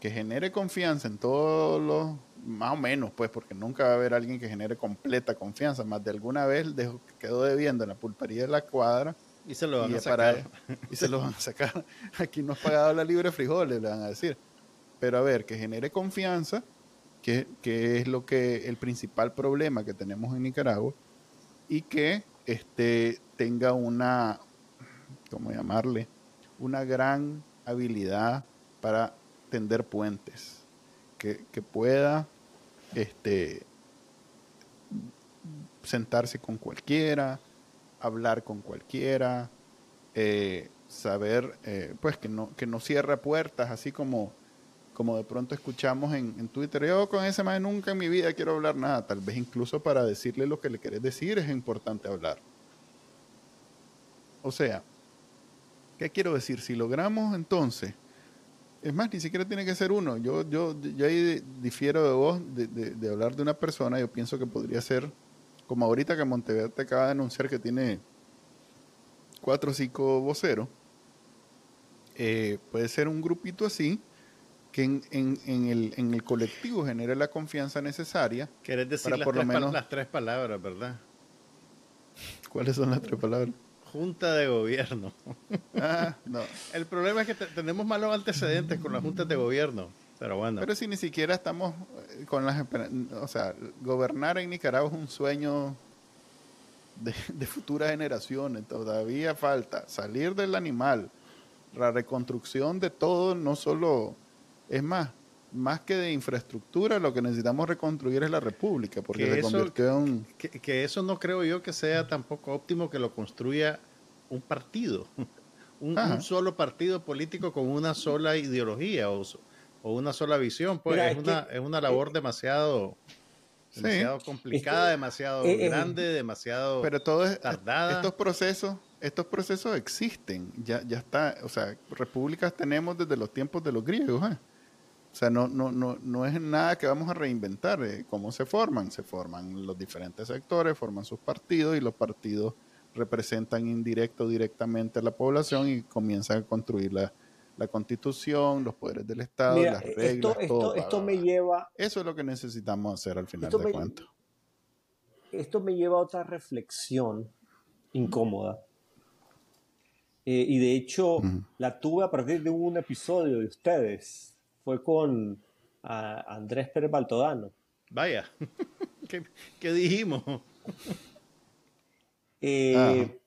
que genere confianza en todos los, más o menos, pues, porque nunca va a haber alguien que genere completa confianza. Más de alguna vez dejó, quedó debiendo en la pulpería de la cuadra. Y se lo van a sacar. y se lo van a sacar. Aquí no has pagado la libre frijoles, le van a decir. Pero a ver, que genere confianza, que, que es lo que el principal problema que tenemos en Nicaragua, y que este, tenga una, ¿cómo llamarle? Una gran habilidad para tender puentes, que, pueda este, sentarse con cualquiera, hablar con cualquiera, eh, saber, eh, pues que no, que no cierra puertas, así como, como de pronto escuchamos en, Twitter, yo con ese más nunca en mi vida quiero hablar nada, tal vez incluso para decirle lo que le querés decir es importante hablar. O sea, ¿qué quiero decir? Si logramos entonces es más, ni siquiera tiene que ser uno. Yo, yo, yo ahí difiero de vos de, hablar de una persona. Yo pienso que podría ser, como ahorita que Montevideo te acaba de anunciar que tiene cuatro o cinco voceros. Eh, puede ser un grupito así que en, en, el, en el colectivo genere la confianza necesaria. Querés decir para por lo menos... las tres palabras, ¿verdad? ¿Cuáles son las tres palabras? Junta de gobierno. Ah, no. El problema es que tenemos malos antecedentes con las juntas de gobierno. Pero bueno. Pero si ni siquiera estamos eh, con las... O sea, gobernar en Nicaragua es un sueño de, de futuras generaciones. Todavía falta salir del animal, la reconstrucción de todo, no solo... Es más, más que de infraestructura, lo que necesitamos reconstruir es la república, porque que se convirtió en... Que, eso no creo yo que sea tampoco óptimo que lo construya un partido, un, solo partido político con una sola ideología o, una sola visión, pues es, una, es una labor demasiado... Demasiado complicada, demasiado eh, eh, grande, demasiado pero todo tardada. Estos procesos, estos procesos existen, ya, ya está, o sea, repúblicas tenemos desde los tiempos de los griegos, ¿eh? O sea, no, no, no, no es nada que vamos a reinventar. Eh, ¿Cómo se forman? Se forman los diferentes sectores, forman sus partidos y los partidos representan indirecto o directamente a la población y comienzan a construir la, constitución, los poderes del Estado, las reglas, esto, todo. Esto, me lleva... Eso es lo que necesitamos hacer al final de cuentas. Esto me lleva a otra reflexión incómoda. Eh, y de hecho, la tuve a partir de un episodio de ustedes. Fue con Andrés Pérez Baltodano. Vaya, ¿Qué, dijimos? Eh,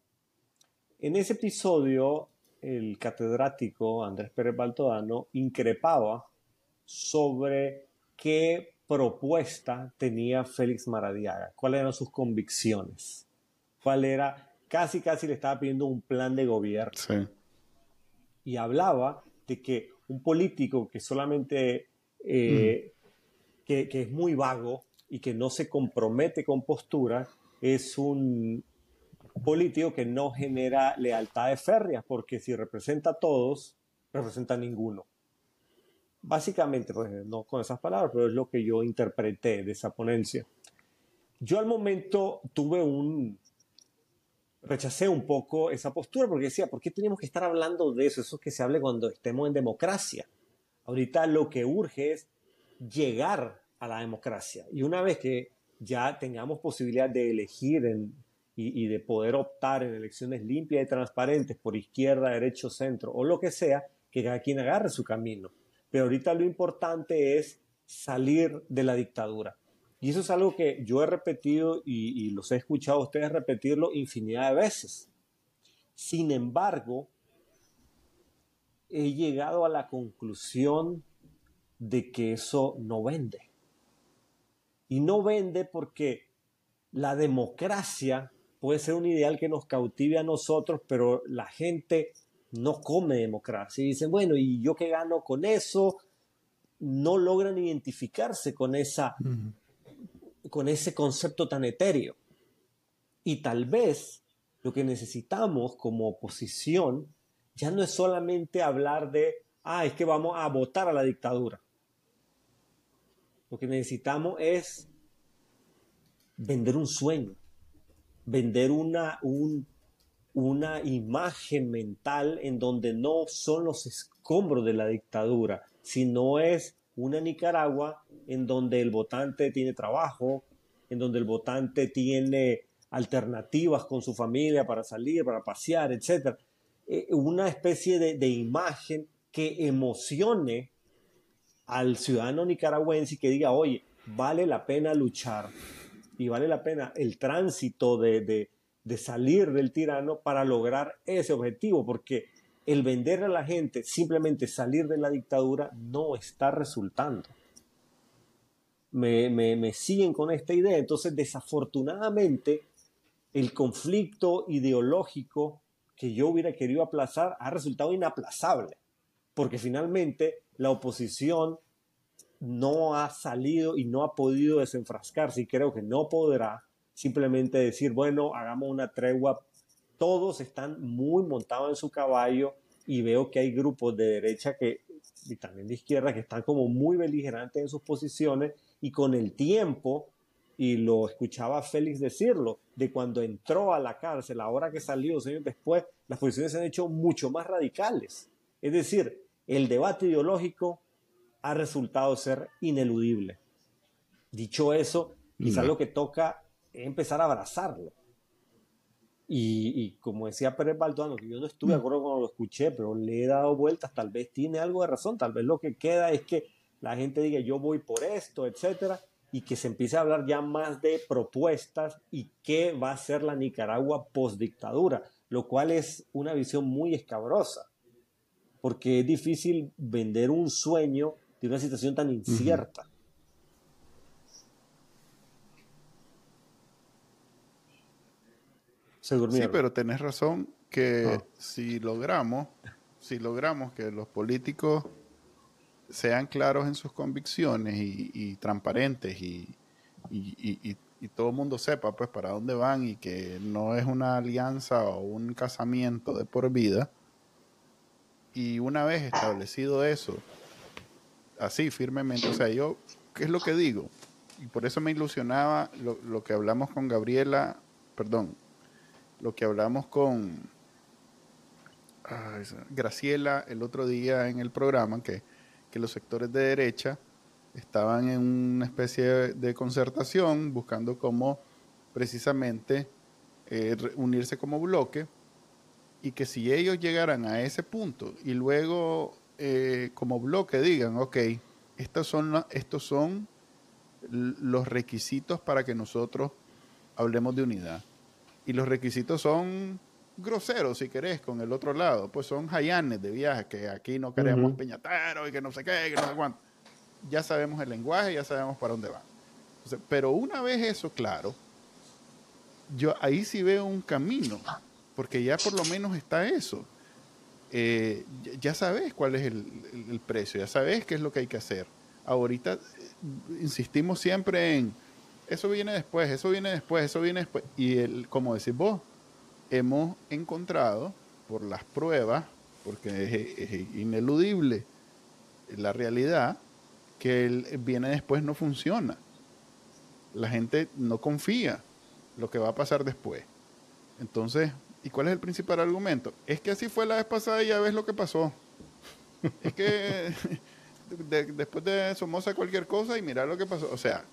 en ese episodio, el catedrático Andrés Pérez Baltodano increpaba sobre qué propuesta tenía Félix Maradiaga, cuáles eran sus convicciones, cuál era, casi casi le estaba pidiendo un plan de gobierno. Y hablaba de que un político que solamente, eh, que, que es muy vago y que no se compromete con postura, es un político que no genera lealtades férreas, porque si representa a todos, representa a ninguno. Básicamente, pues, no con esas palabras, pero es lo que yo interpreté de esa ponencia. Yo al momento tuve un... rechacé un poco esa postura porque decía, ¿por qué tenemos que estar hablando de eso? Eso que se hable cuando estemos en democracia. Ahorita lo que urge es llegar a la democracia. Y una vez que ya tengamos posibilidad de elegir en, y, de poder optar en elecciones limpias y transparentes por izquierda, derecho, centro o lo que sea, que cada quien agarre su camino. Pero ahorita lo importante es salir de la dictadura. Y eso es algo que yo he repetido y, los he escuchado a ustedes repetirlo infinidad de veces. Sin embargo, he llegado a la conclusión de que eso no vende. Y no vende porque la democracia puede ser un ideal que nos cautive a nosotros, pero la gente no come democracia. Y dicen, bueno, ¿y yo qué gano con eso? No logran identificarse con, esa, con ese concepto tan etéreo. Y tal vez lo que necesitamos como oposición ya no es solamente hablar de, ah, es que vamos a votar a la dictadura. Lo que necesitamos es vender un sueño vender una, una imagen mental en donde no son los escombros de la dictadura, sino es una Nicaragua en donde el votante tiene trabajo, en donde el votante tiene alternativas con su familia para salir, para pasear, etc. Eh, una especie de, de, imagen que emocione al ciudadano nicaragüense y que diga, oye, vale la pena luchar, y vale la pena el tránsito de, salir del tirano para lograr ese objetivo, porque el vender a la gente simplemente salir de la dictadura no está resultando. Me, me, siguen con esta idea. Entonces, desafortunadamente, el conflicto ideológico que yo hubiera querido aplazar ha resultado inaplazable, porque finalmente la oposición no ha salido y no ha podido desenfrascarse y creo que no podrá simplemente decir, bueno, hagamos una tregua. Todos están muy montados en su caballo y veo que hay grupos de derecha que, y también de izquierda que están como muy beligerantes en sus posiciones y con el tiempo, y lo escuchaba Félix decirlo, de cuando entró a la cárcel, ahora que salió, años después, las posiciones se han hecho mucho más radicales. Es decir, el debate ideológico ha resultado ser ineludible. Dicho eso, quizás lo que toca es empezar a abrazarlo. Y, como decía Pérez Balduano, que yo no estuve de acuerdo cuando lo escuché, pero le he dado vueltas, tal vez tiene algo de razón, tal vez lo que queda es que la gente diga yo voy por esto, etcétera, y que se empiece a hablar ya más de propuestas y qué va a ser la Nicaragua post dictadura, lo cual es una visión muy escabrosa, porque es difícil vender un sueño de una situación tan incierta. Sí, pero tenés razón que ah. si logramos, si logramos que los políticos sean claros en sus convicciones y, transparentes y, y, todo el mundo sepa pues para dónde van y que no es una alianza o un casamiento de por vida. Y una vez establecido eso, así firmemente. O sea, yo, ¿qué es lo que digo? Y por eso me ilusionaba lo, que hablamos con Gabriela, perdón, lo que hablamos con Graciela el otro día en el programa, que, que los sectores de derecha estaban en una especie de concertación buscando cómo precisamente eh, unirse como bloque Y que si ellos llegaran a ese punto y luego eh, como bloque digan, ok, estos son, estos son los requisitos para que nosotros hablemos de unidad. Y los requisitos son groseros, si querés, con el otro lado. Pues son hayanes de viaje, que aquí no queremos uh y que no sé qué, que no sé cuánto. Ya sabemos el lenguaje, ya sabemos para dónde va. pero una vez eso claro, yo ahí sí veo un camino porque ya por lo menos está eso. Eh, ya sabes cuál es el, precio, ya sabes qué es lo que hay que hacer. Ahorita eh, insistimos siempre en, eso viene después, eso viene después, eso viene después. Y el, como decís vos, hemos encontrado por las pruebas, porque es, ineludible la realidad, que el viene después no funciona. La gente no confía lo que va a pasar después. Entonces, ¿Y cuál es el principal argumento? Es que así fue la vez pasada y ya ves lo que pasó. es que después de Somoza cualquier cosa y mirar lo que pasó. O sea,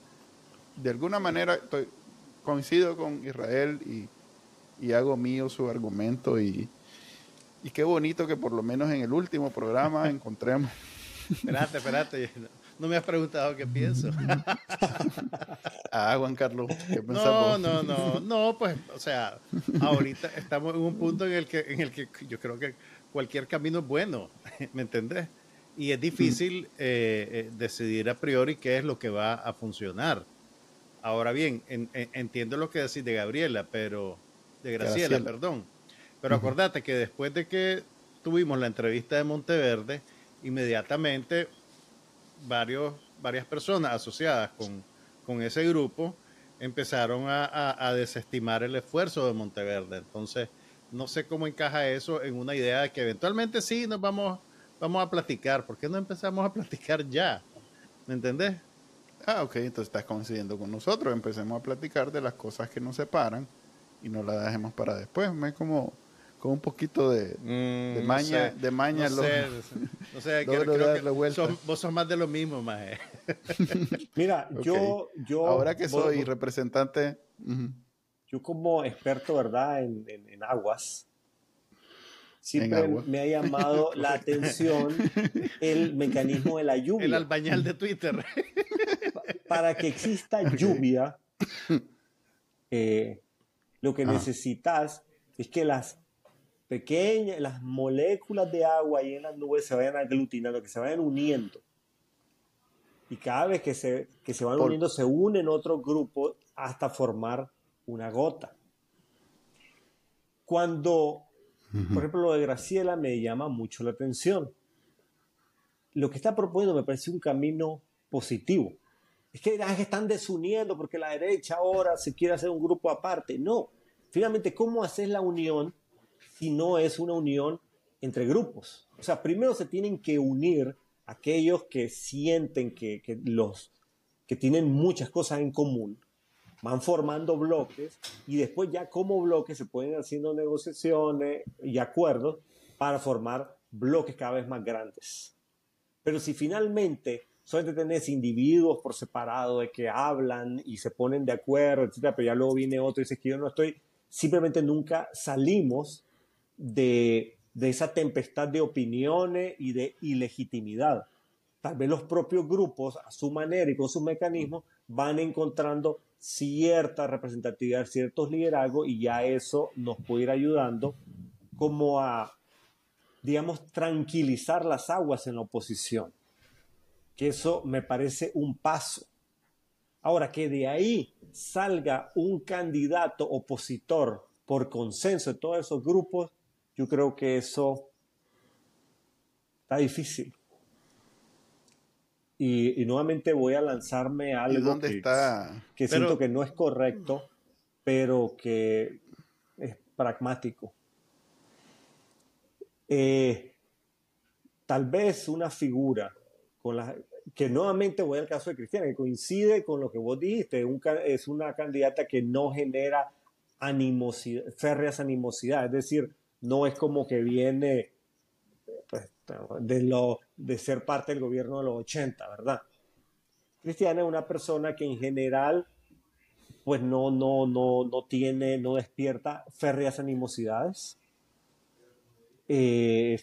de alguna manera estoy, coincido con Israel y, hago mío su argumento y, y qué bonito que por lo menos en el último programa encontremos. espérate, espérate no me has preguntado qué pienso. ah, Juan Carlos, ¿qué No, no, no, no, pues, o sea, ahorita estamos en un punto en el que, en el que yo creo que cualquier camino es bueno, ¿me entendés? Y es difícil eh, eh, decidir a priori qué es lo que va a funcionar. Ahora bien, entiendo lo que decís de Gabriela, pero de Graciela, perdón. Pero acordate que después de que tuvimos la entrevista de Monteverde, inmediatamente varios, varias personas asociadas con, ese grupo empezaron a, desestimar el esfuerzo de Monteverde. Entonces, no sé cómo encaja eso en una idea de que eventualmente sí nos vamos, vamos a platicar. ¿Por qué no empezamos a platicar ya? ¿Me entendés? Ah, ok, entonces estás coincidiendo con nosotros. Empecemos a platicar de las cosas que nos separan y no las dejemos para después. Me como con un poquito de, mm, maña. de maña no, sé, no sé que vos sos más de lo mismo, Maje. Mira, yo, yo... Ahora que soy representante... Yo como experto, ¿verdad? En, en, aguas, siempre me ha llamado la atención el mecanismo de la lluvia. El albañal de Twitter. Para que exista lluvia, eh, lo que necesitas es que las pequeñas, las moléculas de agua ahí en las nubes se vayan aglutinando, que se vayan uniendo. Y cada vez que se, que se van uniendo, se unen otros grupos hasta formar una gota. Cuando, por ejemplo, lo de Graciela me llama mucho la atención. Lo que está proponiendo me parece un camino positivo. Es que, que están desuniendo porque la derecha ahora se quiere hacer un grupo aparte. No. Finalmente, ¿cómo haces la unión si no es una unión entre grupos. O sea, primero se tienen que unir aquellos que sienten que, los que tienen muchas cosas en común, van formando bloques y después ya como bloques se pueden haciendo negociaciones y acuerdos para formar bloques cada vez más grandes. Pero si finalmente solamente tenés individuos por separado de que hablan y se ponen de acuerdo, etcétera, pero ya luego viene otro y dice que yo no estoy, simplemente nunca salimos de, esa tempestad de opiniones y de ilegitimidad. Tal vez los propios grupos, a su manera y con sus mecanismos, van encontrando cierta representatividad, ciertos liderazgos y ya eso nos puede ir ayudando como a, digamos, tranquilizar las aguas en la oposición. Que eso me parece un paso. Ahora, que de ahí salga un candidato opositor por consenso de todos esos grupos, yo creo que eso está difícil. Y, nuevamente voy a lanzarme algo que, está? que siento que no es correcto, pero que es pragmático. Eh, tal vez una figura con la, que nuevamente voy al caso de Cristiana, que coincide con lo que vos dijiste, es una candidata que no genera animosidad, férreas animosidad, es decir, no es como que viene de, lo, de ser parte del gobierno de los 80, ¿verdad? Cristiana es una persona que en general pues no, no, no, no tiene, no despierta férreas animosidades. Eh,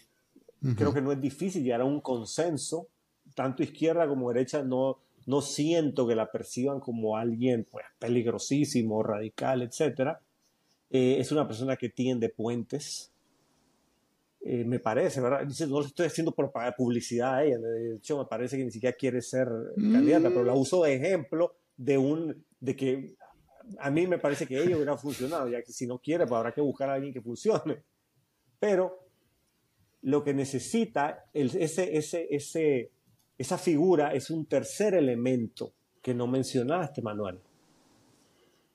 creo que no es difícil llegar a un consenso, tanto izquierda como derecha no, no siento que la perciban como alguien pues, peligrosísimo, radical, etc. Eh, es una persona que tiende puentes, eh, me parece, ¿verdad? Dice, no le estoy haciendo publicidad a ella, de hecho me parece que ni siquiera quiere ser candidata, pero la mm. uso de ejemplo de un, de que a mí me parece que ella hubiera funcionado, ya que si no quiere, pues habrá que buscar a alguien que funcione. Pero lo que necesita ese, ese, ese, esa figura es un tercer elemento que no mencionaste, Manuel.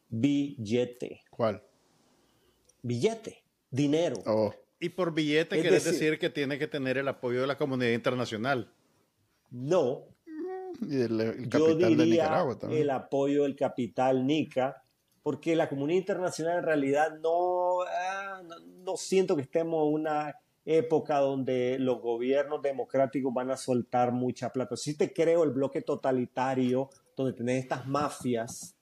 Billete. ¿Cuál? Billete, dinero. Oh. Y por billete quiere decir, que tiene que tener el apoyo de la comunidad internacional. No. Y el, capital de Nicaragua también. El apoyo del capital Nica, porque la comunidad internacional en realidad no, ah, no, no siento que estemos en una época donde los gobiernos democráticos van a soltar mucha plata. Sí te creo el bloque totalitario, donde tenés estas mafias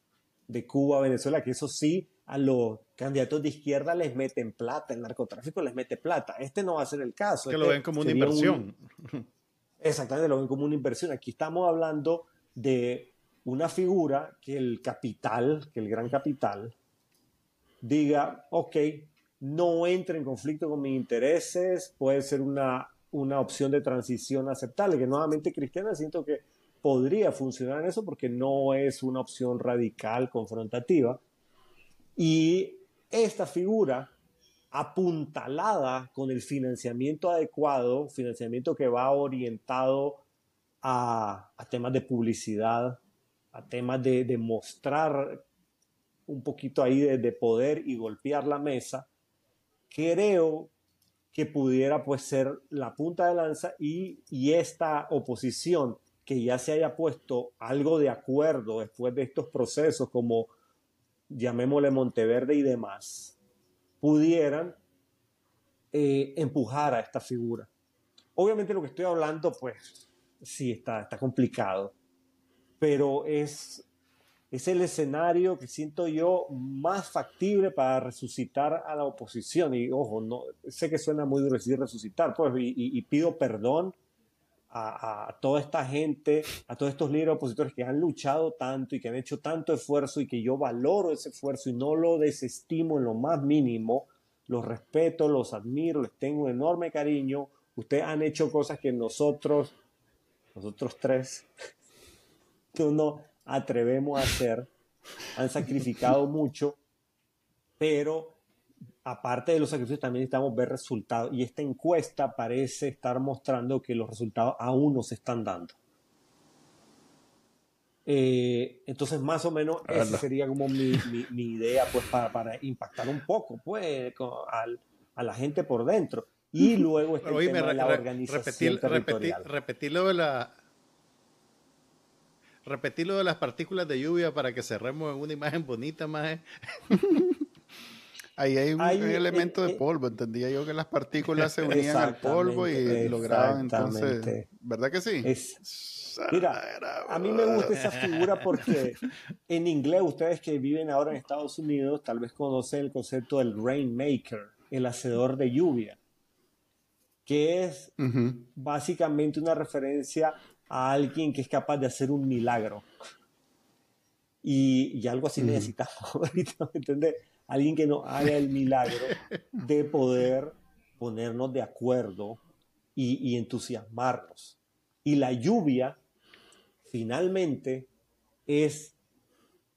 de Cuba, Venezuela, que eso sí, a los candidatos de izquierda les meten plata, el narcotráfico les mete plata. Este no va a ser el caso. Que lo este ven como una inversión. Exactamente, lo ven como una inversión. Aquí estamos hablando de una figura que el capital, que el gran capital, diga, ok, no entre en conflicto con mis intereses, puede ser una, una opción de transición aceptable, que nuevamente cristiana siento que podría funcionar en eso porque no es una opción radical, confrontativa. Y esta figura apuntalada con el financiamiento adecuado, financiamiento que va orientado a, temas de publicidad, a temas de, mostrar un poquito ahí de, poder y golpear la mesa, creo que pudiera pues ser la punta de lanza y, esta oposición que ya se haya puesto algo de acuerdo después de estos procesos como llamémosle Monteverde y demás, pudieran eh, empujar a esta figura. Obviamente lo que estoy hablando pues sí está, está complicado, pero es es el escenario que siento yo más factible para resucitar a la oposición. Y ojo, no, sé que suena muy duro decir resucitar, pues, y, pido perdón a, toda esta gente, a todos estos líderes opositores que han luchado tanto y que han hecho tanto esfuerzo y que yo valoro ese esfuerzo y no lo desestimo en lo más mínimo. Los respeto, los admiro, les tengo un enorme cariño. Ustedes han hecho cosas que nosotros, nosotros tres, que uno atrevemos a hacer, han sacrificado mucho, pero aparte de los sacrificios también necesitamos ver resultados y esta encuesta parece estar mostrando que los resultados aún no se están dando. Eh, entonces, más o menos, esa sería como mi, idea, pues, para, impactar un poco, pues, a la gente por dentro. Y luego está el tema de la organización territorial. repetirlo de la, Repetir lo de las partículas de lluvia para que cerremos en una imagen bonita, más. Ahí hay un, elemento de eh, polvo, entendía yo que las partículas se unían al polvo y lograban entonces, ¿verdad que sí? mira, a mí me gusta esa figura porque en inglés ustedes que viven ahora en Estados Unidos tal vez conocen el concepto del rainmaker, el hacedor de lluvia, que es básicamente una referencia a alguien que es capaz de hacer un milagro. Y, algo así necesitamos necesitamos, ¿entendés? Alguien que nos haga el milagro de poder ponernos de acuerdo y, entusiasmarnos. Y la lluvia, finalmente, es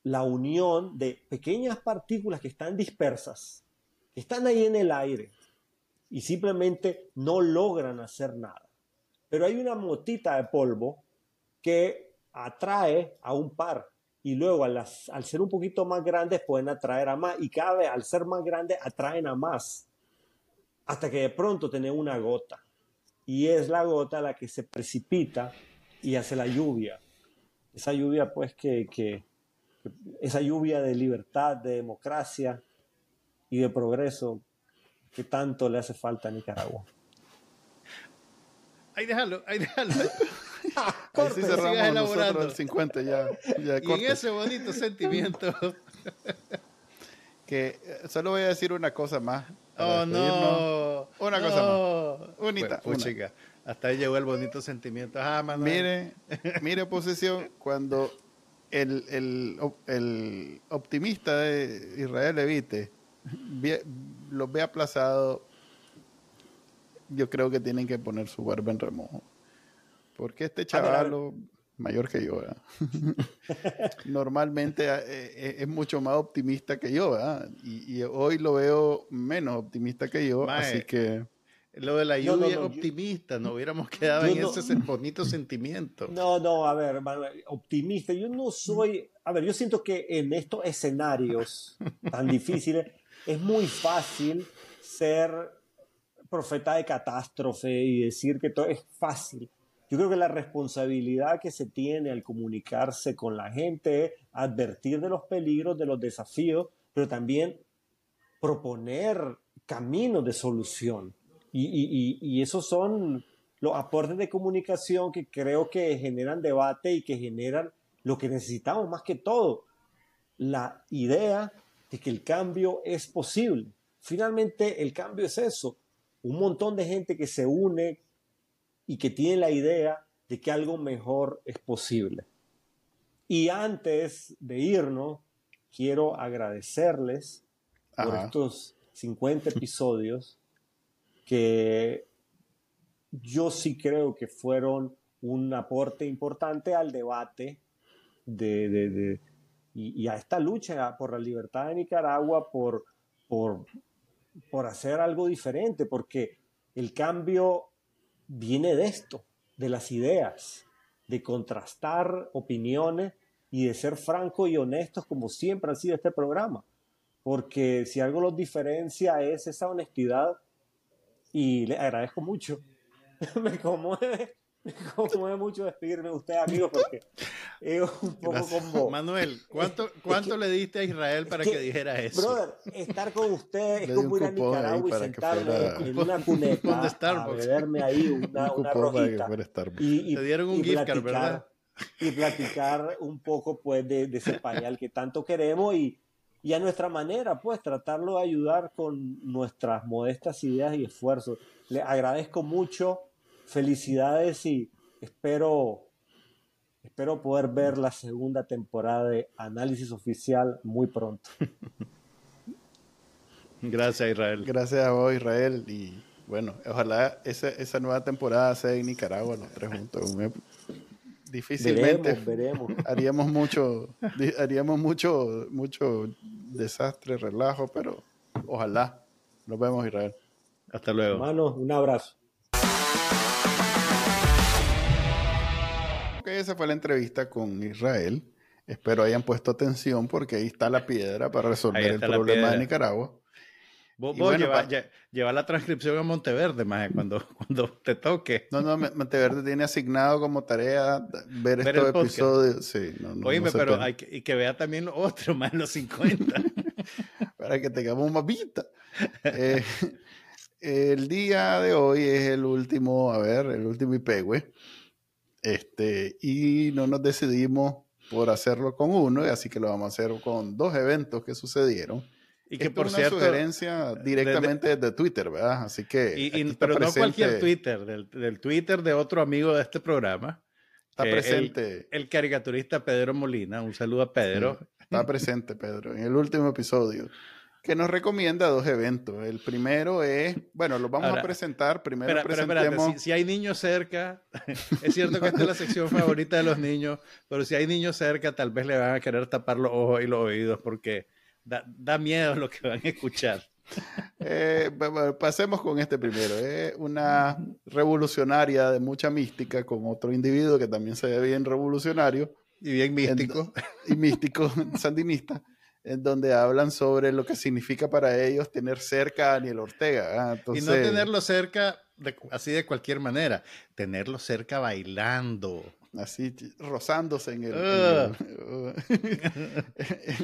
la unión de pequeñas partículas que están dispersas, que están ahí en el aire y simplemente no logran hacer nada. Pero hay una motita de polvo que atrae a un par y luego al, ser un poquito más grandes pueden atraer a más y cada vez al ser más grandes atraen a más hasta que de pronto tiene una gota y es la gota la que se precipita y hace la lluvia. Esa lluvia pues que, que esa lluvia de libertad, de democracia y de progreso que tanto le hace falta a Nicaragua. Ahí déjalo, ahí déjalo. Así cerramos nosotros el 50 ya. ya y en ese bonito sentimiento. que eh, solo voy a decir una cosa más oh, no. Una cosa más. Unita. Pues, hasta ahí llegó el bonito sentimiento. Ah, Mire, mire, posición, cuando el, el, optimista de Israel Levite los ve aplazado, yo creo que tienen que poner su barba en remojo. Porque este chaval, mayor que yo, normalmente eh, eh, es mucho más optimista que yo, y, hoy lo veo menos optimista que yo, así que... Lo de la lluvia optimista, no hubiéramos quedado en ese bonito sentimiento. No, no, a ver, optimista. Yo no soy. A ver, yo siento que en estos escenarios tan difíciles es muy fácil ser profeta de catástrofe y decir que todo es fácil. Yo creo que la responsabilidad que se tiene al comunicarse con la gente es advertir de los peligros, de los desafíos, pero también proponer caminos de solución y, esos son los aportes de comunicación que creo que generan debate y que generan lo que necesitamos más que todo, la idea de que el cambio es posible. Finalmente el cambio es eso, un montón de gente que se une y que tiene la idea de que algo mejor es posible. Y antes de irnos, quiero agradecerles por estos 50 episodios que yo sí creo que fueron un aporte importante al debate de, y, a esta lucha por la libertad de Nicaragua, por, por, por hacer algo diferente, porque el cambio viene de esto, de las ideas, de contrastar opiniones y de ser francos y honestos como siempre ha sido este programa. Porque si algo los diferencia es esa honestidad y le agradezco mucho. me conmueve, me conmueve mucho despedirme de usted, amigos, porque es un poco como... Manuel, ¿cuánto, cuánto le diste a Israel para que, dijera eso? Brother, estar con usted es como ir a Nicaragua y sentarme en una cuneta a beberme ahí una, una rojita. Y, y, Te dieron un gift card, ¿verdad? Y platicar un poco, pues, de, de ese pañal que tanto queremos y y a nuestra manera, pues tratarlo de ayudar con nuestras modestas ideas y esfuerzos. Le agradezco mucho, felicidades y espero, espero poder ver la segunda temporada de Análisis Oficial muy pronto. Gracias, Israel. Gracias a vos, Israel. Y bueno, ojalá esa, esa nueva temporada sea en Nicaragua, los tres juntos difícilmente veremos, haríamos mucho haríamos mucho mucho desastre relajo pero ojalá nos vemos Israel hasta luego hermanos un abrazo esa fue la entrevista con Israel espero hayan puesto atención porque ahí está la piedra para resolver el problema de Nicaragua Vos, lleva, la transcripción a Monteverde, más cuando, cuando te toque. No, no, Monteverde tiene asignado como tarea ver, estos episodios. Sí, no, Oíme, pero hay que, y que vea también otro, más los 50. Para que tengamos más vista. Eh, el día de hoy es el último, a ver, el último IPEGUE. Este, y no nos decidimos por hacerlo con uno, así que lo vamos a hacer con dos eventos que sucedieron. Y que por es una sugerencia directamente de, Twitter, ¿verdad? Así que. pero no cualquier Twitter, del, Twitter de otro amigo de este programa. Está presente. El, caricaturista Pedro Molina. Un saludo a Pedro. está presente, Pedro, en el último episodio. Que nos recomienda dos eventos. El primero es, bueno, los vamos a presentar. Primero presentemos... si, hay niños cerca, es cierto que esta es la sección favorita de los niños, pero si hay niños cerca, tal vez le van a querer tapar los ojos y los oídos porque Da, miedo lo que van a escuchar. Eh, pasemos con este primero. Es una revolucionaria de mucha mística con otro individuo que también se ve bien revolucionario. Y bien místico. y místico, sandinista, en donde hablan sobre lo que significa para ellos tener cerca a Daniel Ortega. y no tenerlo cerca así de cualquier manera, tenerlo cerca bailando. Así, rozándose en el, en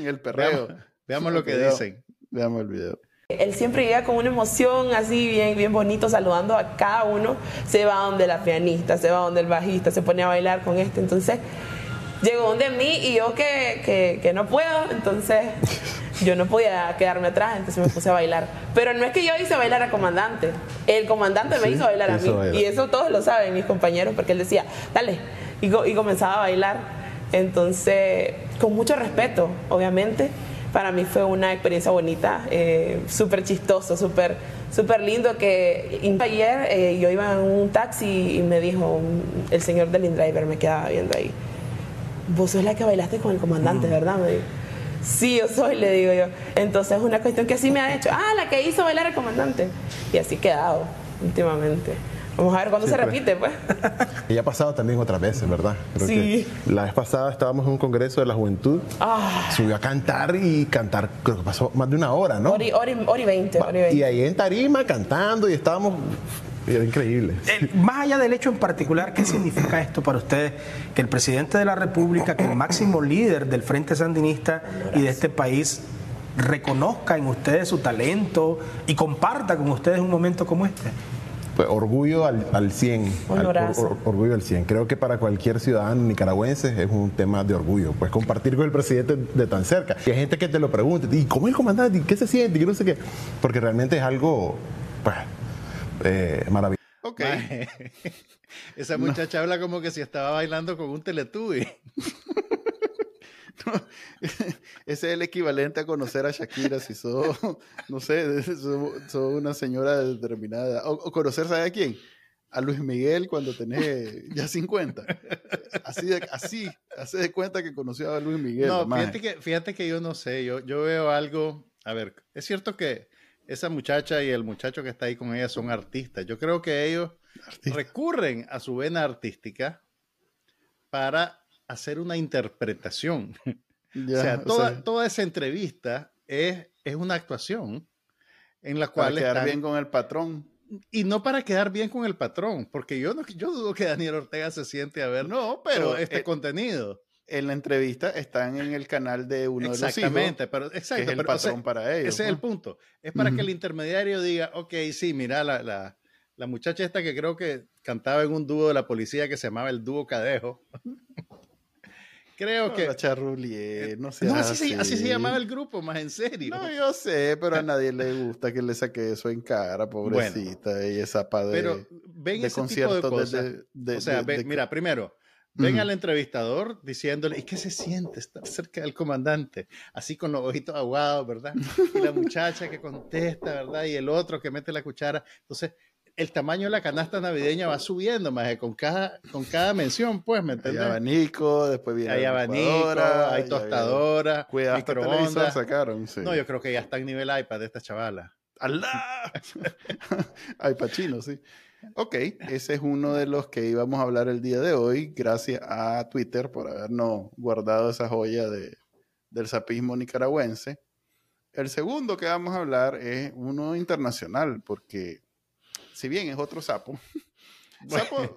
el, en perreo. Veamos lo que dicen. Veamos el video. Él siempre llega con una emoción así bien, bien bonito, saludando a cada uno. Se va donde la pianista, se va donde el bajista, se pone a bailar con este. Entonces, llegó donde mí y yo que, que, que no puedo, entonces yo no podía quedarme atrás, entonces me puse a bailar. Pero no es que yo hice bailar al comandante, el comandante me hizo bailar a mí. Y eso todos lo saben, mis compañeros, porque él decía, dale, y, y comenzaba a bailar. Entonces, con mucho respeto, obviamente. Para mí fue una experiencia bonita, eh, súper chistoso, súper súper lindo que ayer eh, yo iba en un taxi y me dijo el señor del InDriver, me quedaba viendo ahí, vos sos la que bailaste con el comandante, mm. ¿verdad? Me dijo, sí, yo soy, le digo yo. Entonces es una cuestión que así me ha hecho, ah, la que hizo bailar el comandante. Y así he quedado últimamente. Vamos a ver cuándo se pues. repite, pues. Y ha pasado también otras veces, ¿verdad? sí. la vez pasada estábamos en un congreso de la juventud. Ah. Subió a cantar y cantar, creo que pasó más de una hora, ¿no? Hora y, veinte. Y ahí en tarima cantando y estábamos era increíble. Eh, más allá del hecho en particular, ¿qué significa esto para ustedes? Que el presidente de la República, que el máximo líder del Frente Sandinista y de este país, reconozca en ustedes su talento y comparta con ustedes un momento como este? Pues, orgullo al, al 100. orgullo al 100. Creo que para cualquier ciudadano nicaragüense es un tema de orgullo. Pues compartir con el presidente de tan cerca. Y hay gente que te lo pregunta, ¿y cómo es el comandante? ¿Qué se siente? Y no sé qué. Porque realmente es algo pues, eh, maravilloso. Ok. Esa muchacha habla como que si estaba bailando con un teletubby. ese es el equivalente a conocer a Shakira si sos, no sé, sos, una señora determinada. O, conocer, ¿sabe a quién? A Luis Miguel cuando tenés ya 50. Así de, así, hace de cuenta que conoció a Luis Miguel. No, fíjate que, fíjate que yo no sé, yo, yo veo algo, a ver, es cierto que esa muchacha y el muchacho que está ahí con ella son artistas. Yo creo que ellos recurren a su vena artística para hacer una interpretación. o, sea, toda, esa entrevista es, es una actuación en la cual... Para quedar bien con el patrón. Y no para quedar bien con el patrón, porque yo, no, yo dudo que Daniel Ortega se siente a ver no, pero este eh, contenido. En la entrevista están en el canal de uno de los Exactamente, pero exacto, que es el patrón para ellos. Ese es el punto. Es para que el intermediario diga, ok, sí, mira, la, la, la muchacha esta que creo que cantaba en un dúo de la policía que se llamaba el dúo Cadejo. Creo que. La charrulier, no sé. No, así, Se, así, se, llamaba el grupo, más en serio. No, yo sé, pero a nadie le gusta que le saque eso en cara, pobrecita. y esa padre. Pero ven ese tipo de cosas. o sea, mira, primero, ven al entrevistador diciéndole, ¿y qué se siente estar cerca del comandante? Así con los ojitos aguados, ¿verdad? Y la muchacha que contesta, ¿verdad? Y el otro que mete la cuchara. Entonces, el tamaño de la canasta navideña va subiendo, más con cada, con cada mención, pues, ¿me entiendes? Hay abanico, después viene Hay abanico, hay tostadora, Cuidado, microondas. sacaron, sí. No, yo creo que ya está en nivel iPad de esta chavala. ¡Alá! iPad chino, sí. Ok, ese es uno de los que íbamos a hablar el día de hoy, gracias a Twitter por habernos guardado esa joya de, del sapismo nicaragüense. El segundo que vamos a hablar es uno internacional, porque si bien es otro sapo. Sapo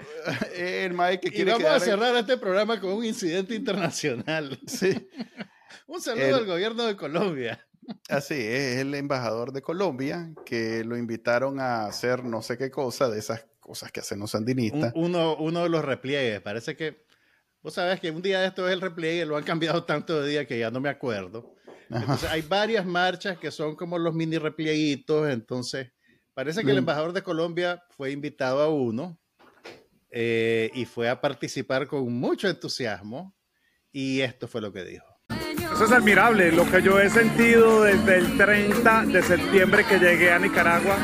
es el Mike que quiere y vamos a cerrar este programa con un incidente internacional. Sí. un saludo al gobierno de Colombia. Así es, el embajador de Colombia que lo invitaron a hacer no sé qué cosa de esas cosas que hacen los sandinistas. uno, uno de los repliegues, parece que vos sabés que un día de esto es el repliegue, lo han cambiado tanto de día que ya no me acuerdo. Entonces hay varias marchas que son como los mini replieguitos, entonces Parece que el embajador de Colombia fue invitado a uno eh, y fue a participar con mucho entusiasmo y esto fue lo que dijo. Es admirable, lo que yo he sentido desde el 30 de septiembre que llegué a Nicaragua.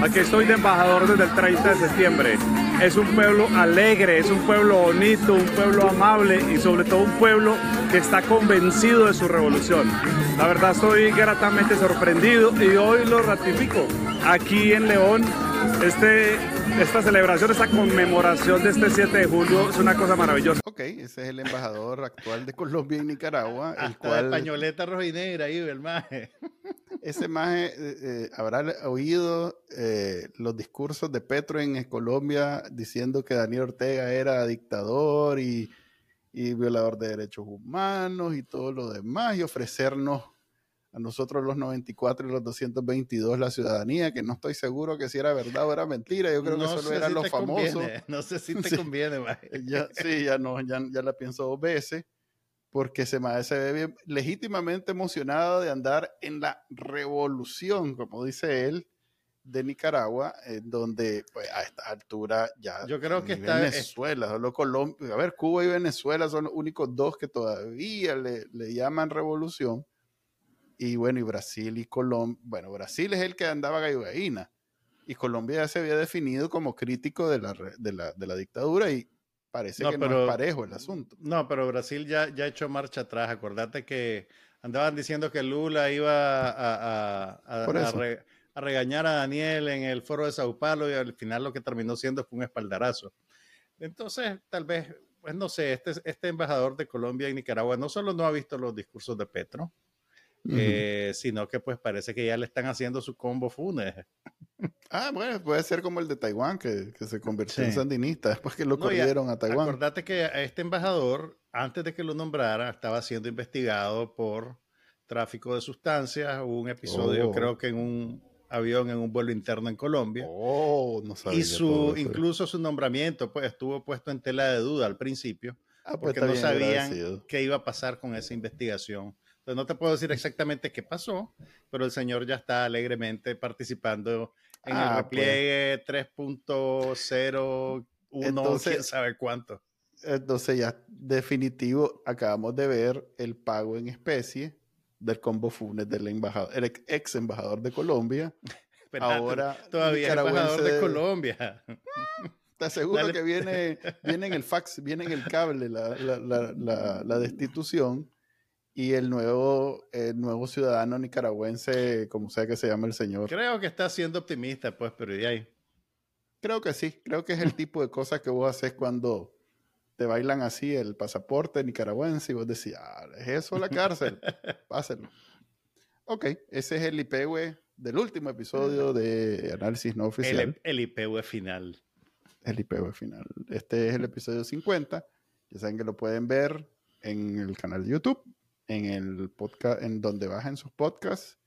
Aquí estoy de embajador desde el 30 de septiembre. Es un pueblo alegre, es un pueblo bonito, un pueblo amable y sobre todo un pueblo que está convencido de su revolución. La verdad estoy gratamente sorprendido y hoy lo ratifico aquí en León. Este, esta celebración, esta conmemoración de este 7 de julio es una cosa maravillosa. Ok, ese es el embajador actual de Colombia y Nicaragua. el cual... pañoleta roja y negra ahí, el maje. Ese maje eh, eh, habrá oído eh, los discursos de Petro en Colombia diciendo que Daniel Ortega era dictador y, y violador de derechos humanos y todo lo demás y ofrecernos a nosotros los 94 y los 222 la ciudadanía, que no estoy seguro que si era verdad o era mentira, yo creo que solo eran los famosos. No sé si te conviene, ya, Sí, ya no, ya, ya la pienso dos veces, porque se, se ve bien, legítimamente emocionado de andar en la revolución, como dice él, de Nicaragua, en donde pues, a esta altura ya yo creo que está Venezuela, solo Colombia, a ver, Cuba y Venezuela son los únicos dos que todavía le, le llaman revolución. Y bueno, y Brasil y Colombia, bueno, Brasil es el que andaba gallina y Colombia ya se había definido como crítico de la, de la, de la dictadura y parece que no es parejo el asunto. No, pero Brasil ya, ya ha hecho marcha atrás. Acordate que andaban diciendo que Lula iba a, a, a, regañar a Daniel en el foro de Sao Paulo y al final lo que terminó siendo fue un espaldarazo. Entonces, tal vez, pues no sé, este, este embajador de Colombia y Nicaragua no solo no ha visto los discursos de Petro, eh, sino que pues parece que ya le están haciendo su combo funes. Ah, bueno, puede ser como el de Taiwán, que, se convirtió en sandinista después que lo corrieron a Taiwán. Acordate que este embajador, antes de que lo nombraran, estaba siendo investigado por tráfico de sustancias. Hubo un episodio, oh. creo que en un avión, en un vuelo interno en Colombia. Oh, no sabía Y su, incluso su nombramiento pues, estuvo puesto en tela de duda al principio, ah, pues porque no sabían qué iba a pasar con esa investigación entonces no te puedo decir exactamente qué pasó, pero el señor ya está alegremente participando en el ah, repliegue 3.01, quién sabe cuánto. Entonces ya definitivo acabamos de ver el pago en especie del combo Funes del embajador, el ex embajador de Colombia. ahora todavía embajador de, Colombia. Te aseguro que viene, viene en el fax, viene en el cable la, la, la destitución y el nuevo, el nuevo ciudadano nicaragüense, como sea que se llame el señor. Creo que está siendo optimista, pues, pero de ahí. Creo que sí, creo que es el tipo de cosas que vos haces cuando te bailan así el pasaporte nicaragüense y vos decís, ah, ¿es eso la cárcel? Pásenlo. Ok, ese es el IPW del último episodio de Análisis No Oficial. El, el IPW final. El IPW final. Este es el episodio 50. Ya saben que lo pueden ver en el canal de YouTube en el podcast, en donde bajen sus podcasts,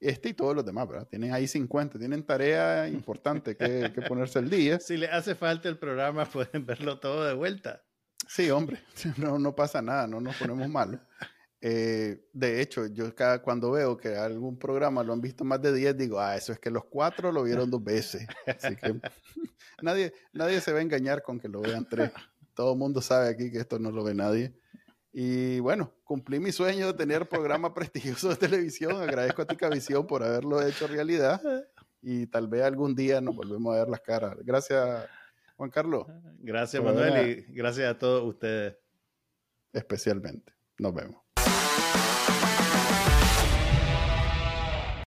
este y todos los demás, ¿verdad? Tienen ahí 50, tienen tarea importante que, ponerse el día. Si le hace falta el programa, pueden verlo todo de vuelta. Sí, hombre, no, no pasa nada, no nos ponemos malos. Eh, de hecho, yo cada, cuando veo que algún programa lo han visto más de 10, digo, ah, eso es que los cuatro lo vieron dos veces. Así que nadie, nadie se va a engañar con que lo vean tres. Todo el mundo sabe aquí que esto no lo ve nadie. Y bueno, cumplí mi sueño de tener programa prestigioso de televisión. Agradezco a Ticavisión por haberlo hecho realidad. Y tal vez algún día nos volvemos a ver las caras. Gracias, Juan Carlos. Gracias, Manuel, y gracias a todos ustedes. Especialmente. Nos vemos.